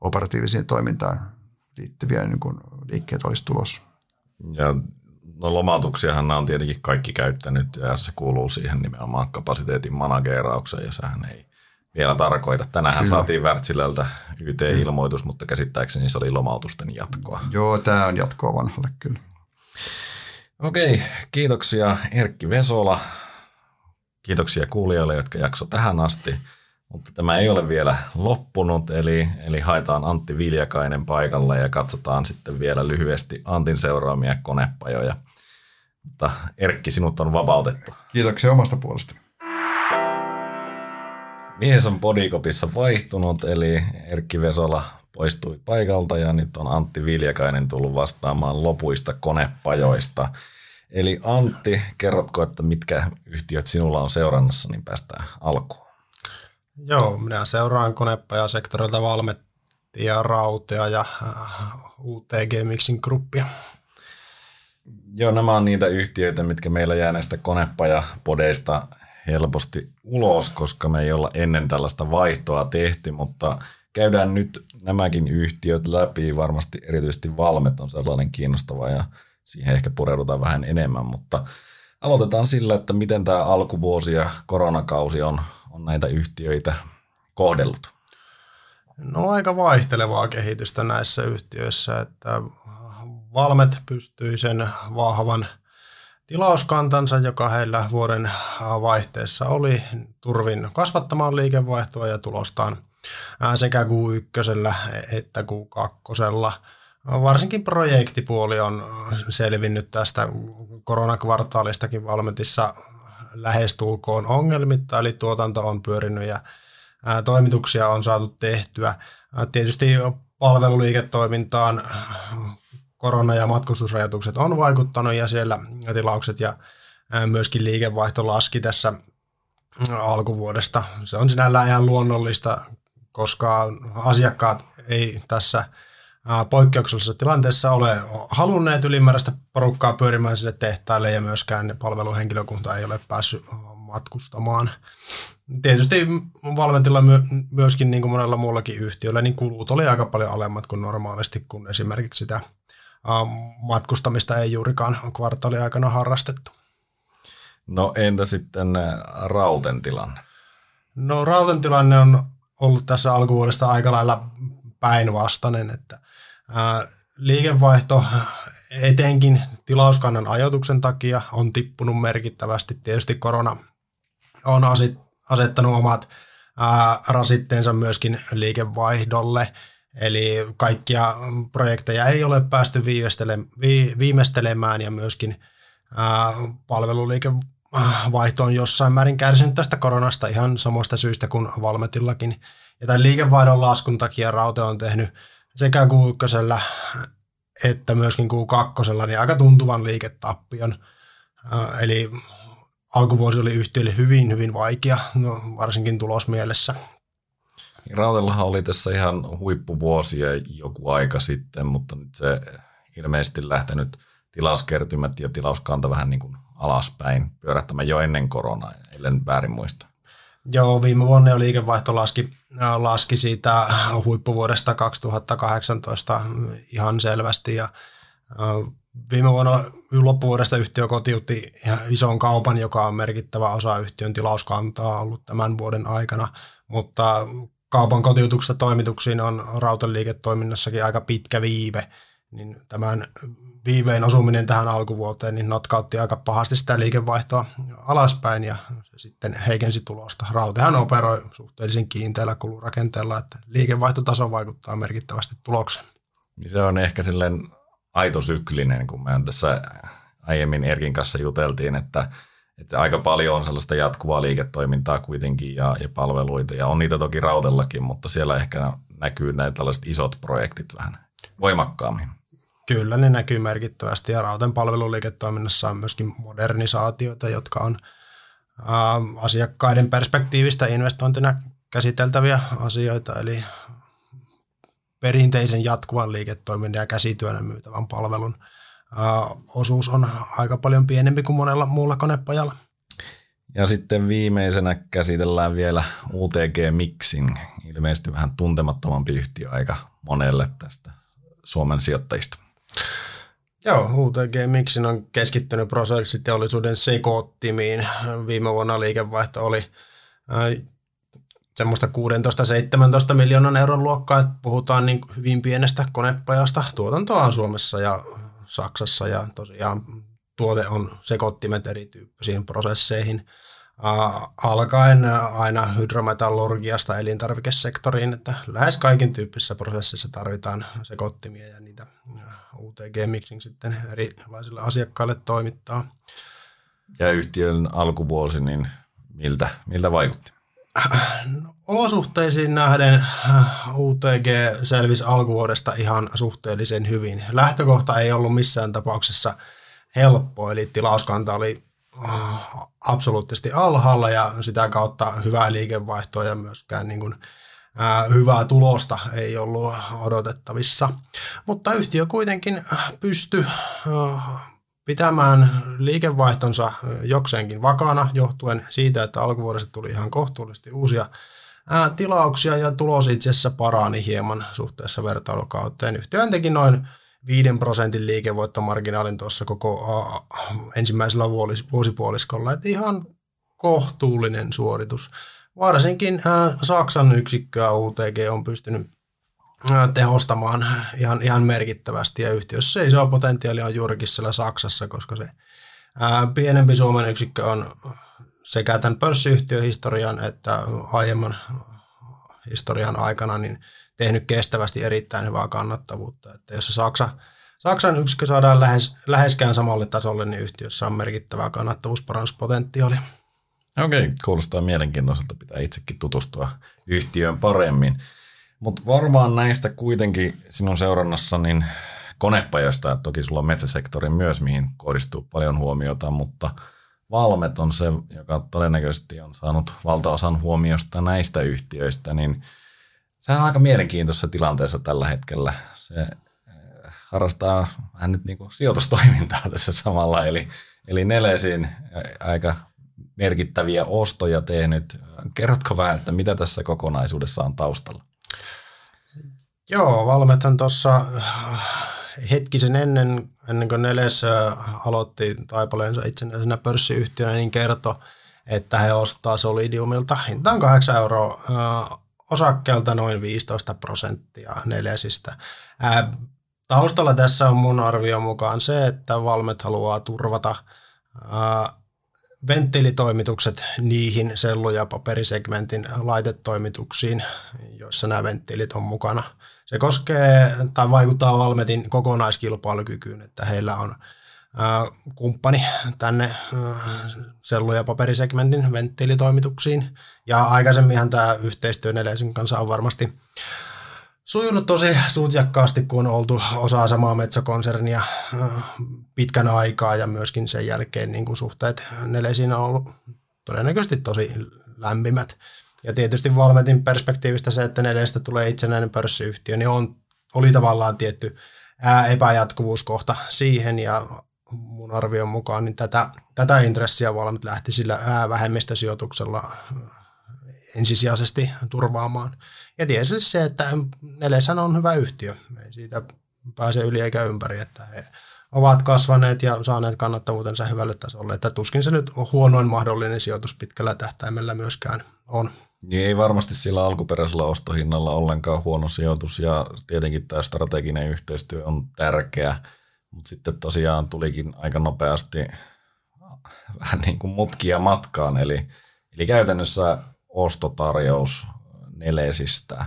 operatiiviseen toimintaan liittyviä niin kuin liikkeet olisi tulossa. Ja no lomautuksiahan nämä on tietenkin kaikki käyttänyt ja se kuuluu siihen nimenomaan kapasiteetin manageraukseen ja sehän ei vielä tarkoita. Tänään Kyllä. saatiin Wärtsilältä YT-ilmoitus, mutta käsittääkseni se oli lomautusten jatkoa. Joo, tämä on jatkoa vanhalle kyllä. Okei, kiitoksia Erkki Vesola. Kiitoksia kuulijoille, jotka jakso tähän asti. Mutta tämä ei ole vielä loppunut, eli, eli haetaan Antti Viljakainen paikalle ja katsotaan sitten vielä lyhyesti Antin seuraamia konepajoja. Mutta Erkki, sinut on vapautettu. Kiitoksia omasta puolesta. Mies on Bodikopissa vaihtunut, eli Erkki Vesola poistui paikalta ja nyt on Antti Viljakainen tullut vastaamaan lopuista konepajoista. Eli Antti, kerrotko, että mitkä yhtiöt sinulla on seurannassa, niin päästään alkuun. Joo, minä seuraan konepajasektorilta Valmettia, Rautea ja äh, UTG Mixing Groupia. Joo, nämä on niitä yhtiöitä, mitkä meillä jää näistä konepajapodeista helposti ulos, koska me ei olla ennen tällaista vaihtoa tehty, mutta käydään nyt nämäkin yhtiöt läpi. Varmasti erityisesti Valmet on sellainen kiinnostava ja siihen ehkä pureudutaan vähän enemmän, mutta aloitetaan sillä, että miten tämä alkuvuosi ja koronakausi on, on näitä yhtiöitä kohdellut. No aika vaihtelevaa kehitystä näissä yhtiöissä, että Valmet pystyy sen vahvan – tilauskantansa, joka heillä vuoden vaihteessa oli, turvin kasvattamaan liikevaihtoa ja tulostaan sekä Q1 että Q2 varsinkin projektipuoli on selvinnyt tästä koronakvartaalistakin Valmetissa lähestulkoon ongelmitta, eli tuotanto on pyörinyt ja toimituksia on saatu tehtyä. Tietysti palveluliiketoimintaan korona- ja matkustusrajoitukset on vaikuttanut ja siellä tilaukset ja myöskin liikevaihto laski tässä alkuvuodesta. Se on sinällään ihan luonnollista, koska asiakkaat ei tässä poikkeuksellisessa tilanteessa ole halunneet ylimääräistä porukkaa pyörimään sinne tehtaille ja myöskään palveluhenkilökunta ei ole päässyt matkustamaan. Tietysti Valmentilla my- myöskin niin kuin monella muullakin yhtiöllä, niin kulut oli aika paljon alemmat kuin normaalisti, kun esimerkiksi sitä matkustamista ei juurikaan kvartaaliaikana harrastettu. No entä sitten Rauten tilanne? No Rauten tilanne on ollut tässä alkuvuodesta aika lailla päinvastainen, että ää, liikevaihto etenkin tilauskannan ajoituksen takia on tippunut merkittävästi. Tietysti korona on asettanut omat ää, rasitteensa myöskin liikevaihdolle, eli kaikkia projekteja ei ole päästy viimeistelemään ja myöskin palveluliikevaihto on jossain määrin kärsinyt tästä koronasta ihan samoista syistä kuin Valmetillakin. Ja tämän liikevaihdon laskun takia Raute on tehnyt sekä Q1 että myöskin Q2 niin aika tuntuvan liiketappion. Eli alkuvuosi oli yhtiölle hyvin, hyvin vaikea, no, varsinkin tulosmielessä. Rautellahan oli tässä ihan huippuvuosia joku aika sitten, mutta nyt se ilmeisesti lähtenyt tilauskertymät ja tilauskanta vähän niin kuin alaspäin pyörähtämään jo ennen koronaa, ellen väärin muista. Joo, viime vuonna jo liikevaihto laski, laski siitä huippuvuodesta 2018 ihan selvästi ja Viime vuonna loppuvuodesta yhtiö kotiutti ison kaupan, joka on merkittävä osa yhtiön tilauskantaa ollut tämän vuoden aikana, mutta kaupan kotiutuksesta toimituksiin on rautaliiketoiminnassakin aika pitkä viive, niin tämän viiveen osuminen tähän alkuvuoteen niin notkautti aika pahasti sitä liikevaihtoa alaspäin ja se sitten heikensi tulosta. Rautehan operoi suhteellisen kiinteällä kulurakenteella, että liikevaihtotaso vaikuttaa merkittävästi tulokseen. Niin se on ehkä silleen aito syklinen, kun me tässä aiemmin Erkin kanssa juteltiin, että, että aika paljon on sellaista jatkuvaa liiketoimintaa kuitenkin ja, ja palveluita, ja on niitä toki rautellakin, mutta siellä ehkä näkyy näitä tällaiset isot projektit vähän voimakkaammin. Kyllä, ne näkyy merkittävästi, ja Rauten palveluliiketoiminnassa on myöskin modernisaatioita, jotka on ää, asiakkaiden perspektiivistä investointina käsiteltäviä asioita, eli perinteisen jatkuvan liiketoiminnan ja käsityönä myytävän palvelun osuus on aika paljon pienempi kuin monella muulla konepajalla. Ja sitten viimeisenä käsitellään vielä UTG Mixin, ilmeisesti vähän tuntemattomampi yhtiö aika monelle tästä Suomen sijoittajista. Joo, UTG Mixin on keskittynyt prosessiteollisuuden sekoittimiin. Viime vuonna liikevaihto oli semmoista 16-17 miljoonan euron luokkaa, että puhutaan niin hyvin pienestä konepajasta. Tuotantoa on Suomessa ja Saksassa ja tosiaan tuote on sekoittimet erityyppisiin prosesseihin alkaen aina hydrometallurgiasta elintarvikesektoriin, että lähes kaikin tyyppisissä prosessissa tarvitaan sekoittimia ja niitä UTG Mixing sitten erilaisille asiakkaille toimittaa. Ja yhtiön alkuvuosi, niin miltä, miltä vaikutti? Olosuhteisiin nähden UTG selvisi alkuvuodesta ihan suhteellisen hyvin. Lähtökohta ei ollut missään tapauksessa helppo, eli tilauskanta oli äh, absoluuttisesti alhaalla ja sitä kautta hyvää liikevaihtoa ja myöskään niin kuin, äh, hyvää tulosta ei ollut odotettavissa. Mutta yhtiö kuitenkin pystyi äh, pitämään liikevaihtonsa jokseenkin vakaana johtuen siitä, että alkuvuodesta tuli ihan kohtuullisesti uusia tilauksia ja tulos itse asiassa parani hieman suhteessa vertailukauteen. Yhtiö teki noin 5 prosentin liikevoittomarginaalin tuossa koko ensimmäisellä vuosipuoliskolla, että ihan kohtuullinen suoritus. Varsinkin Saksan yksikköä UTG on pystynyt tehostamaan ihan, ihan merkittävästi ja yhtiössä iso potentiaali on juurikin siellä Saksassa, koska se ää, pienempi Suomen yksikkö on sekä tämän pörssiyhtiön historian että aiemman historian aikana niin tehnyt kestävästi erittäin hyvää kannattavuutta. Että jos Saksa, Saksan yksikö saadaan lähes, läheskään samalle tasolle, niin yhtiössä on merkittävää kannattavuusparannuspotentiaalia. Okei, kuulostaa mielenkiintoiselta. Pitää itsekin tutustua yhtiöön paremmin. Mutta varmaan näistä kuitenkin sinun seurannassa niin konepajoista, toki sulla on metsäsektori myös, mihin kohdistuu paljon huomiota, mutta Valmet on se, joka todennäköisesti on saanut valtaosan huomiosta näistä yhtiöistä, niin se on aika mielenkiintoisessa tilanteessa tällä hetkellä. Se eh, harrastaa vähän nyt niin kuin sijoitustoimintaa tässä samalla, eli, eli Nelesin eh, aika merkittäviä ostoja tehnyt. Kerrotko vähän, että mitä tässä kokonaisuudessa on taustalla? Joo, Valmethan tuossa hetkisen ennen, ennen kuin Neles aloitti taipaleensa itsenäisenä pörssiyhtiönä, niin kertoi, että he ostaa Solidiumilta hintaan 8 euroa osakkeelta noin 15 prosenttia Nelesistä. taustalla tässä on mun arvion mukaan se, että Valmet haluaa turvata venttiilitoimitukset niihin sellu- ja paperisegmentin laitetoimituksiin, joissa nämä venttiilit on mukana – se koskee tai vaikuttaa Valmetin kokonaiskilpailukykyyn, että heillä on kumppani tänne sellu- ja paperisegmentin venttiilitoimituksiin. Ja aikaisemminhan tämä yhteistyö Nelesin kanssa on varmasti sujunut tosi sutjakkaasti, kun on oltu osa samaa metsäkonsernia pitkän aikaa ja myöskin sen jälkeen niin kuin suhteet Nelesiin on ollut todennäköisesti tosi lämpimät. Ja tietysti Valmetin perspektiivistä se, että neljästä tulee itsenäinen pörssiyhtiö, niin on, oli tavallaan tietty ää, epäjatkuvuuskohta siihen ja mun arvion mukaan niin tätä, tätä intressiä Valmet lähti sillä ää, vähemmistösijoituksella ensisijaisesti turvaamaan. Ja tietysti se, että Neleshän on hyvä yhtiö. Ei siitä pääse yli eikä ympäri, että he ovat kasvaneet ja saaneet kannattavuutensa hyvälle tasolle. Että tuskin se nyt huonoin mahdollinen sijoitus pitkällä tähtäimellä myöskään on. Niin ei varmasti sillä alkuperäisellä ostohinnalla ollenkaan huono sijoitus ja tietenkin tämä strateginen yhteistyö on tärkeä, mutta sitten tosiaan tulikin aika nopeasti vähän niin kuin mutkia matkaan, eli, eli käytännössä ostotarjous Nelesistä,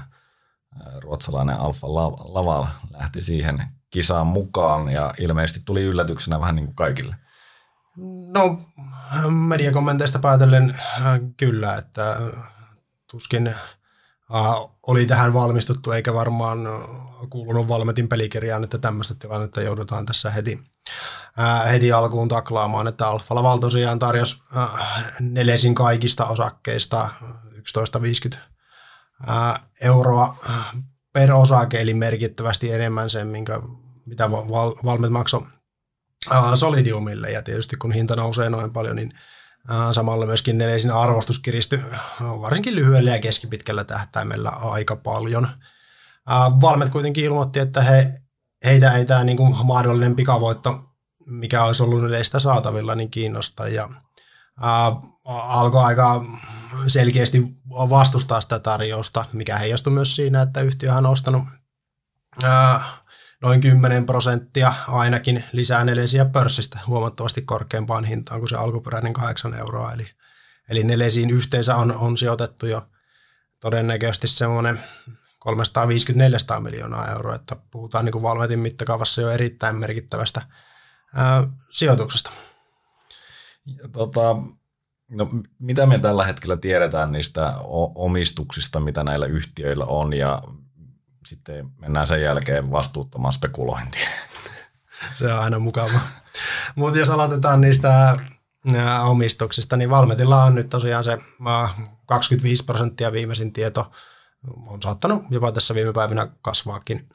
ruotsalainen Alfa Laval lähti siihen kisaan mukaan ja ilmeisesti tuli yllätyksenä vähän niin kuin kaikille. No mediakommenteista päätellen kyllä, että tuskin oli tähän valmistuttu, eikä varmaan kuulunut Valmetin pelikirjaan, että tämmöistä tilannetta joudutaan tässä heti, heti alkuun taklaamaan, että Alfa Laval tosiaan tarjosi Nelesin kaikista osakkeista 11,50 uh, euroa per osake, eli merkittävästi enemmän sen, minkä, mitä val, Valmet maksoi Solidiumille, ja tietysti kun hinta nousee noin paljon, niin Samalla myöskin Nelesin arvostus kiristyi varsinkin lyhyellä ja keskipitkällä tähtäimellä aika paljon. Valmet kuitenkin ilmoitti, että he, heitä ei tämä niin mahdollinen pikavoitto, mikä olisi ollut Neleistä saatavilla, niin kiinnostaa. Ja alkoi aika selkeästi vastustaa sitä tarjousta, mikä heijastui myös siinä, että yhtiöhän on ostanut noin 10 prosenttia ainakin lisää nelesiä pörssistä huomattavasti korkeampaan hintaan kuin se alkuperäinen 8 euroa. Eli, eli nelesiin yhteensä on, on sijoitettu jo todennäköisesti semmoinen 350-400 miljoonaa euroa, että puhutaan niin kuin Valmetin mittakaavassa jo erittäin merkittävästä ää, sijoituksesta. Tota, no, mitä me tällä hetkellä tiedetään niistä omistuksista, mitä näillä yhtiöillä on ja sitten mennään sen jälkeen vastuuttamaan spekulointiin. Se on aina mukava. Mutta jos aloitetaan niistä omistuksista, niin Valmetilla on nyt tosiaan se 25 prosenttia viimeisin tieto on saattanut jopa tässä viime päivinä kasvaakin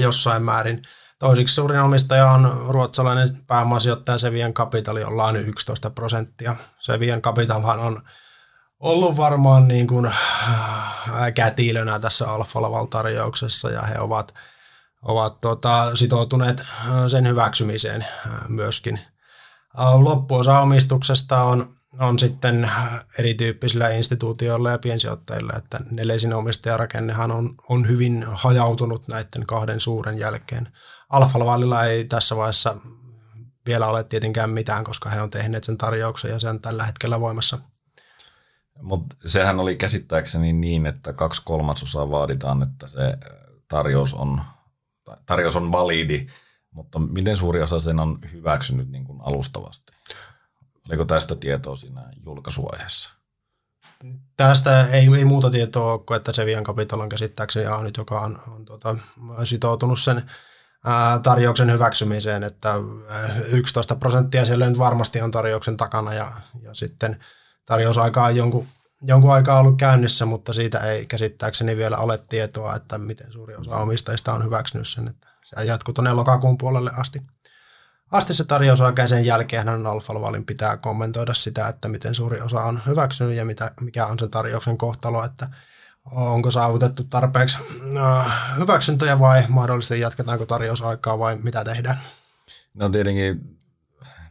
jossain määrin. Toisiksi suurin omistaja on ruotsalainen pääomasijoittaja Sevian Capital, jolla on 11 prosenttia. Sevian Capitalhan on ollut varmaan niin kuin äh, kätilönä tässä Alfa Laval-tarjouksessa ja he ovat, ovat tota, sitoutuneet äh, sen hyväksymiseen äh, myöskin. Loppuosa omistuksesta on, on sitten erityyppisillä instituutioilla ja piensijoittajilla, että Nelesin omistajarakennehan on, on hyvin hajautunut näiden kahden suuren jälkeen. Alfa Lavalilla ei tässä vaiheessa vielä ole tietenkään mitään, koska he on tehneet sen tarjouksen ja se on tällä hetkellä voimassa – Mutta sehän oli käsittääkseni niin, että kaksi kolmasosaa vaaditaan, että se tarjous on, tarjous on validi, mutta miten suuri osa sen on hyväksynyt niin kuin alustavasti? Oliko tästä tietoa siinä julkaisuvaiheessa? Tästä ei, ei muuta tietoa ole kuin, että Sevian Capital on käsittääkseni on nyt, joka on, on tuota, sitoutunut sen tarjouksen hyväksymiseen, että 11 prosenttia siellä nyt varmasti on tarjouksen takana ja, ja sitten tarjousaika on jonkun, jonkun aikaa ollut käynnissä, mutta siitä ei käsittääkseni vielä ole tietoa, että miten suuri osa omistajista on hyväksynyt sen, että se jatkuu tuonne lokakuun puolelle asti. Asti se tarjousaika sen jälkeen Alfa Lavalin pitää kommentoida sitä, että miten suuri osa on hyväksynyt ja mitä, mikä on sen tarjouksen kohtalo, että onko saavutettu tarpeeksi äh, hyväksyntöjä vai mahdollisesti jatketaanko tarjousaikaa vai mitä tehdään. No tietenkin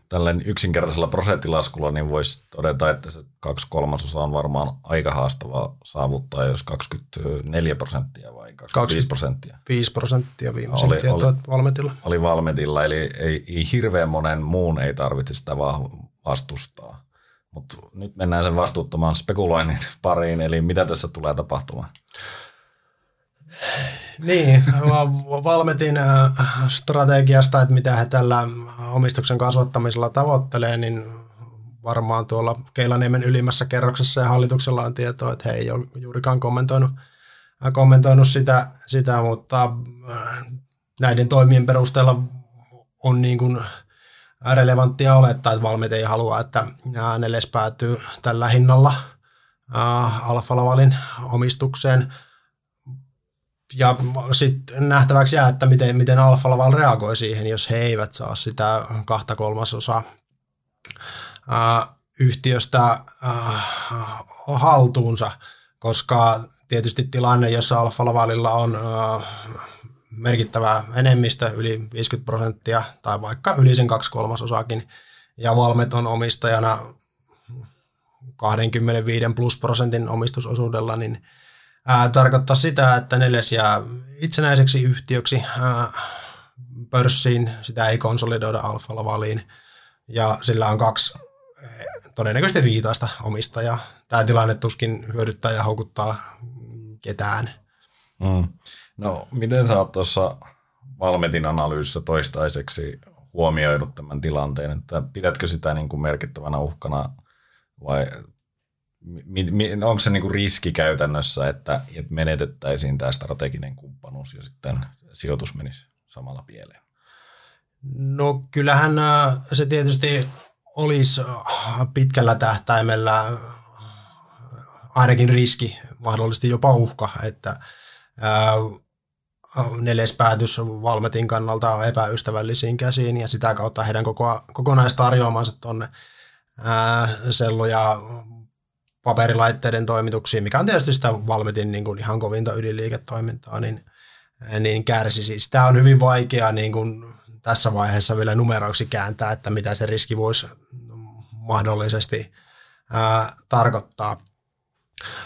tällainen yksinkertaisella prosenttilaskulla, niin voisi todeta, että se kaksi kolmasosaa on varmaan aika haastavaa saavuttaa, jos 24 prosenttia vai 25 prosenttia. 5 prosenttia viimeisen oli, oli, Valmetilla. Oli Valmetilla, eli ei, ei hirveän monen muun ei tarvitse sitä vastustaa. Mutta nyt mennään sen vastuuttoman spekuloinnin pariin, eli mitä tässä tulee tapahtumaan? Niin, Valmetin äh, strategiasta, että mitä he tällä omistuksen kasvattamisella tavoittelee, niin varmaan tuolla Keilaniemen ylimmässä kerroksessa ja hallituksella on tietoa, että he ei ole juurikaan kommentoinut, äh, kommentoinut sitä, sitä, mutta äh, näiden toimien perusteella on niin kuin relevanttia olettaa, että Valmet ei halua, että Neles päätyy tällä hinnalla Alfa Lavalin omistukseen – ja sitten nähtäväksi jää, että miten, miten Alfa Laval reagoi siihen, jos he eivät saa sitä kahta kolmasosaa yhtiöstä haltuunsa, koska tietysti tilanne, jossa Alfa Lavalilla on merkittävä enemmistö, yli 50 prosenttia, tai vaikka yli sen kaksi kolmasosaakin, ja Valmet on omistajana 25 plus prosentin omistusosuudella, niin ää, tarkoittaa sitä, että Neles jää itsenäiseksi yhtiöksi ää, pörssiin, sitä ei konsolidoida Alfa Lavaliin, ja sillä on kaksi todennäköisesti riitaista omistajaa. Tämä tilanne tuskin hyödyttää ja houkuttaa ketään. Mm. No, miten sä oot tuossa Valmetin analyysissä toistaiseksi huomioinut tämän tilanteen, että pidätkö sitä niin kuin merkittävänä uhkana vai mi, mi, onko se niinku riski käytännössä, että, että menetettäisiin tämä strateginen kumppanuus ja sitten sijoitus menisi samalla pieleen? No kyllähän äh, se tietysti olisi äh, pitkällä tähtäimellä äh, ainakin riski, mahdollisesti jopa uhka, että neljäs päätys Valmetin kannalta epäystävällisiin käsiin ja sitä kautta heidän koko, kokonaistarjoamansa tuonne sellu- ja paperilaitteiden toimituksiin, mikä on tietysti sitä Valmetin niin kuin ihan kovinta ydinliiketoimintaa, niin, niin kärsi. Siis tämä on hyvin vaikea niin kuin tässä vaiheessa vielä numeroiksi kääntää, että mitä se riski voisi mahdollisesti ää, tarkoittaa.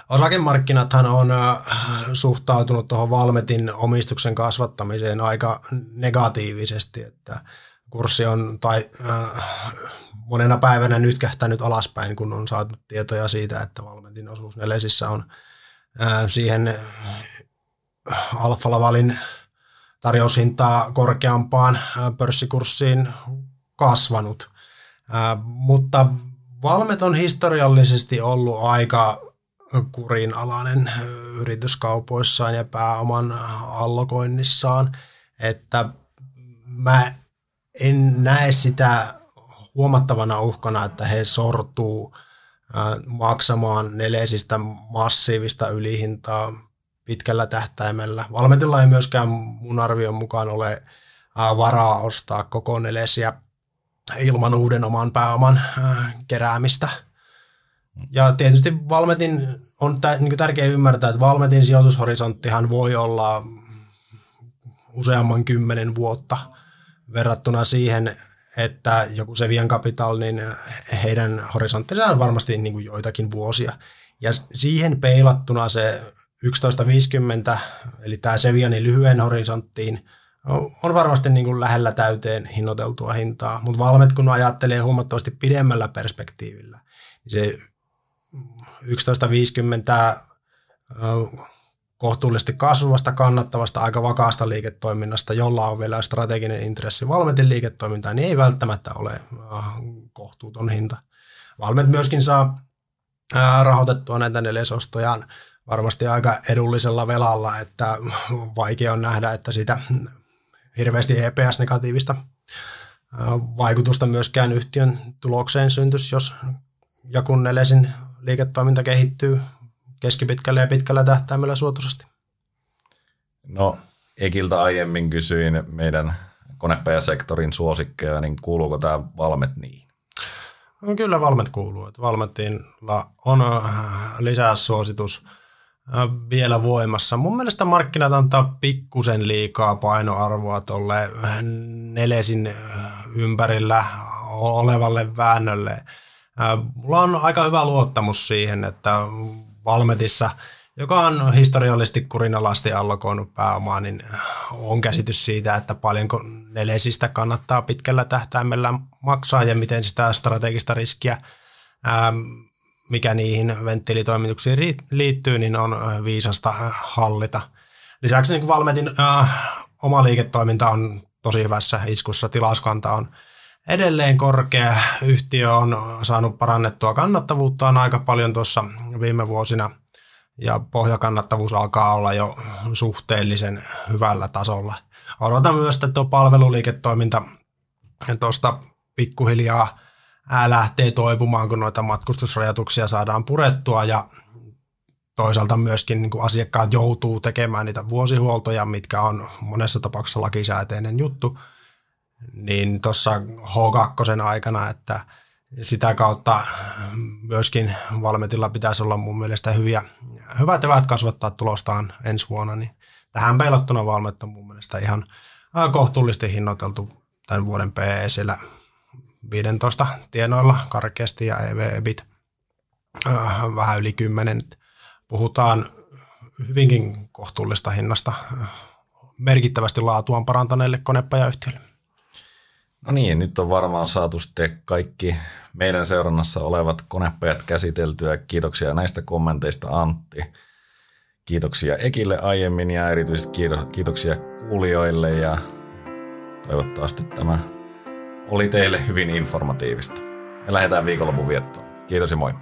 Osakemarkkinathan on ää, suhtautunut tuohon Valmetin omistuksen kasvattamiseen aika negatiivisesti, että kurssi on tai äh, monena päivänä nyt kähtänyt alaspäin, kun on saatu tietoja siitä, että Valmentin osuus Nelesissä on äh, siihen äh, Alfa Lavalin tarjoushintaa korkeampaan äh, pörssikurssiin kasvanut. Äh, mutta Valmet on historiallisesti ollut aika kurinalainen yrityskaupoissaan ja pääoman allokoinnissaan, että mä en näe sitä huomattavana uhkana, että he sortuu maksamaan nelesistä massiivista ylihintaa pitkällä tähtäimellä. Valmetilla ei myöskään mun arvion mukaan ole varaa ostaa koko nelesiä ilman uuden oman pääoman keräämistä. Ja tietysti Valmetin on niin tärkeää ymmärtää, että Valmetin sijoitushorisonttihan voi olla useamman kymmenen vuotta – verrattuna siihen, että joku Sevian Capital, niin heidän horisonttinsa on varmasti niin kuin joitakin vuosia. Ja siihen peilattuna se 11.50, eli tämä Sevianin lyhyen horisonttiin, on varmasti niin kuin lähellä täyteen hinnoiteltua hintaa, mutta Valmet kun ajattelee huomattavasti pidemmällä perspektiivillä, niin se 11.50 kohtuullisesti kasvavasta, kannattavasta, aika vakaasta liiketoiminnasta, jolla on vielä strateginen intressi Valmetin liiketoimintaan, niin ei välttämättä ole kohtuuton hinta. Valmet myöskin saa rahoitettua näitä nelesostojaan varmasti aika edullisella velalla, että vaikea on nähdä, että sitä hirveästi EPS-negatiivista vaikutusta myöskään yhtiön tulokseen syntyisi, jos ja kun Nelesin liiketoiminta kehittyy keskipitkällä ja pitkällä tähtäimellä suotuisasti. No, Ekiltä aiemmin kysyin meidän konepajasektorin suosikkeja, niin kuuluuko tämä Valmet niihin? No, kyllä Valmet kuuluu. Että Valmetilla on lisää suositus vielä voimassa. Mun mielestä markkinat antaa pikkusen liikaa painoarvoa tuolle Nelesin ympärillä olevalle väännölle. Mulla on aika hyvä luottamus siihen, että Valmetissa, joka on historiallisesti kurinalasti allokoinut pääomaa, niin on käsitys siitä, että paljonko Nelesistä kannattaa pitkällä tähtäimellä maksaa ja miten sitä strategista riskiä mikä niihin venttiilitoimituksiin liittyy, niin on viisasta hallita. Lisäksi niin Valmetin äh, oma liiketoiminta on tosi hyvässä iskussa. Tilauskanta on edelleen korkea. Yhtiö on saanut parannettua kannattavuuttaan aika paljon tuossa viime vuosina ja pohjakannattavuus alkaa olla jo suhteellisen hyvällä tasolla. Odotan myös, että tuo palveluliiketoiminta tuosta pikkuhiljaa lähtee toipumaan, kun noita matkustusrajoituksia saadaan purettua ja toisaalta myöskin niin asiakkaat joutuu tekemään niitä vuosihuoltoja, mitkä on monessa tapauksessa lakisääteinen juttu, niin tuossa H2 aikana, että sitä kautta myöskin Valmetilla pitäisi olla mun mielestä hyviä, hyvät evät kasvattaa tulostaan ensi vuonna, niin tähän peilattuna Valmet on mun mielestä ihan kohtuullisesti hinnoiteltu tämän vuoden PE siellä 15 tienoilla karkeasti ja EV-EBIT vähän yli 10. Puhutaan hyvinkin kohtuullista hinnasta merkittävästi laatuaan parantaneille konepajayhtiöille. No niin, nyt on varmaan saatu sitten kaikki meidän seurannassa olevat konepajat käsiteltyä. Kiitoksia näistä kommenteista Antti. Kiitoksia Ekille aiemmin ja erityisesti kiitoksia kuulijoille ja toivottavasti tämä oli teille hyvin informatiivista. Me lähdetään viikonlopun viettoon. Kiitos ja moi.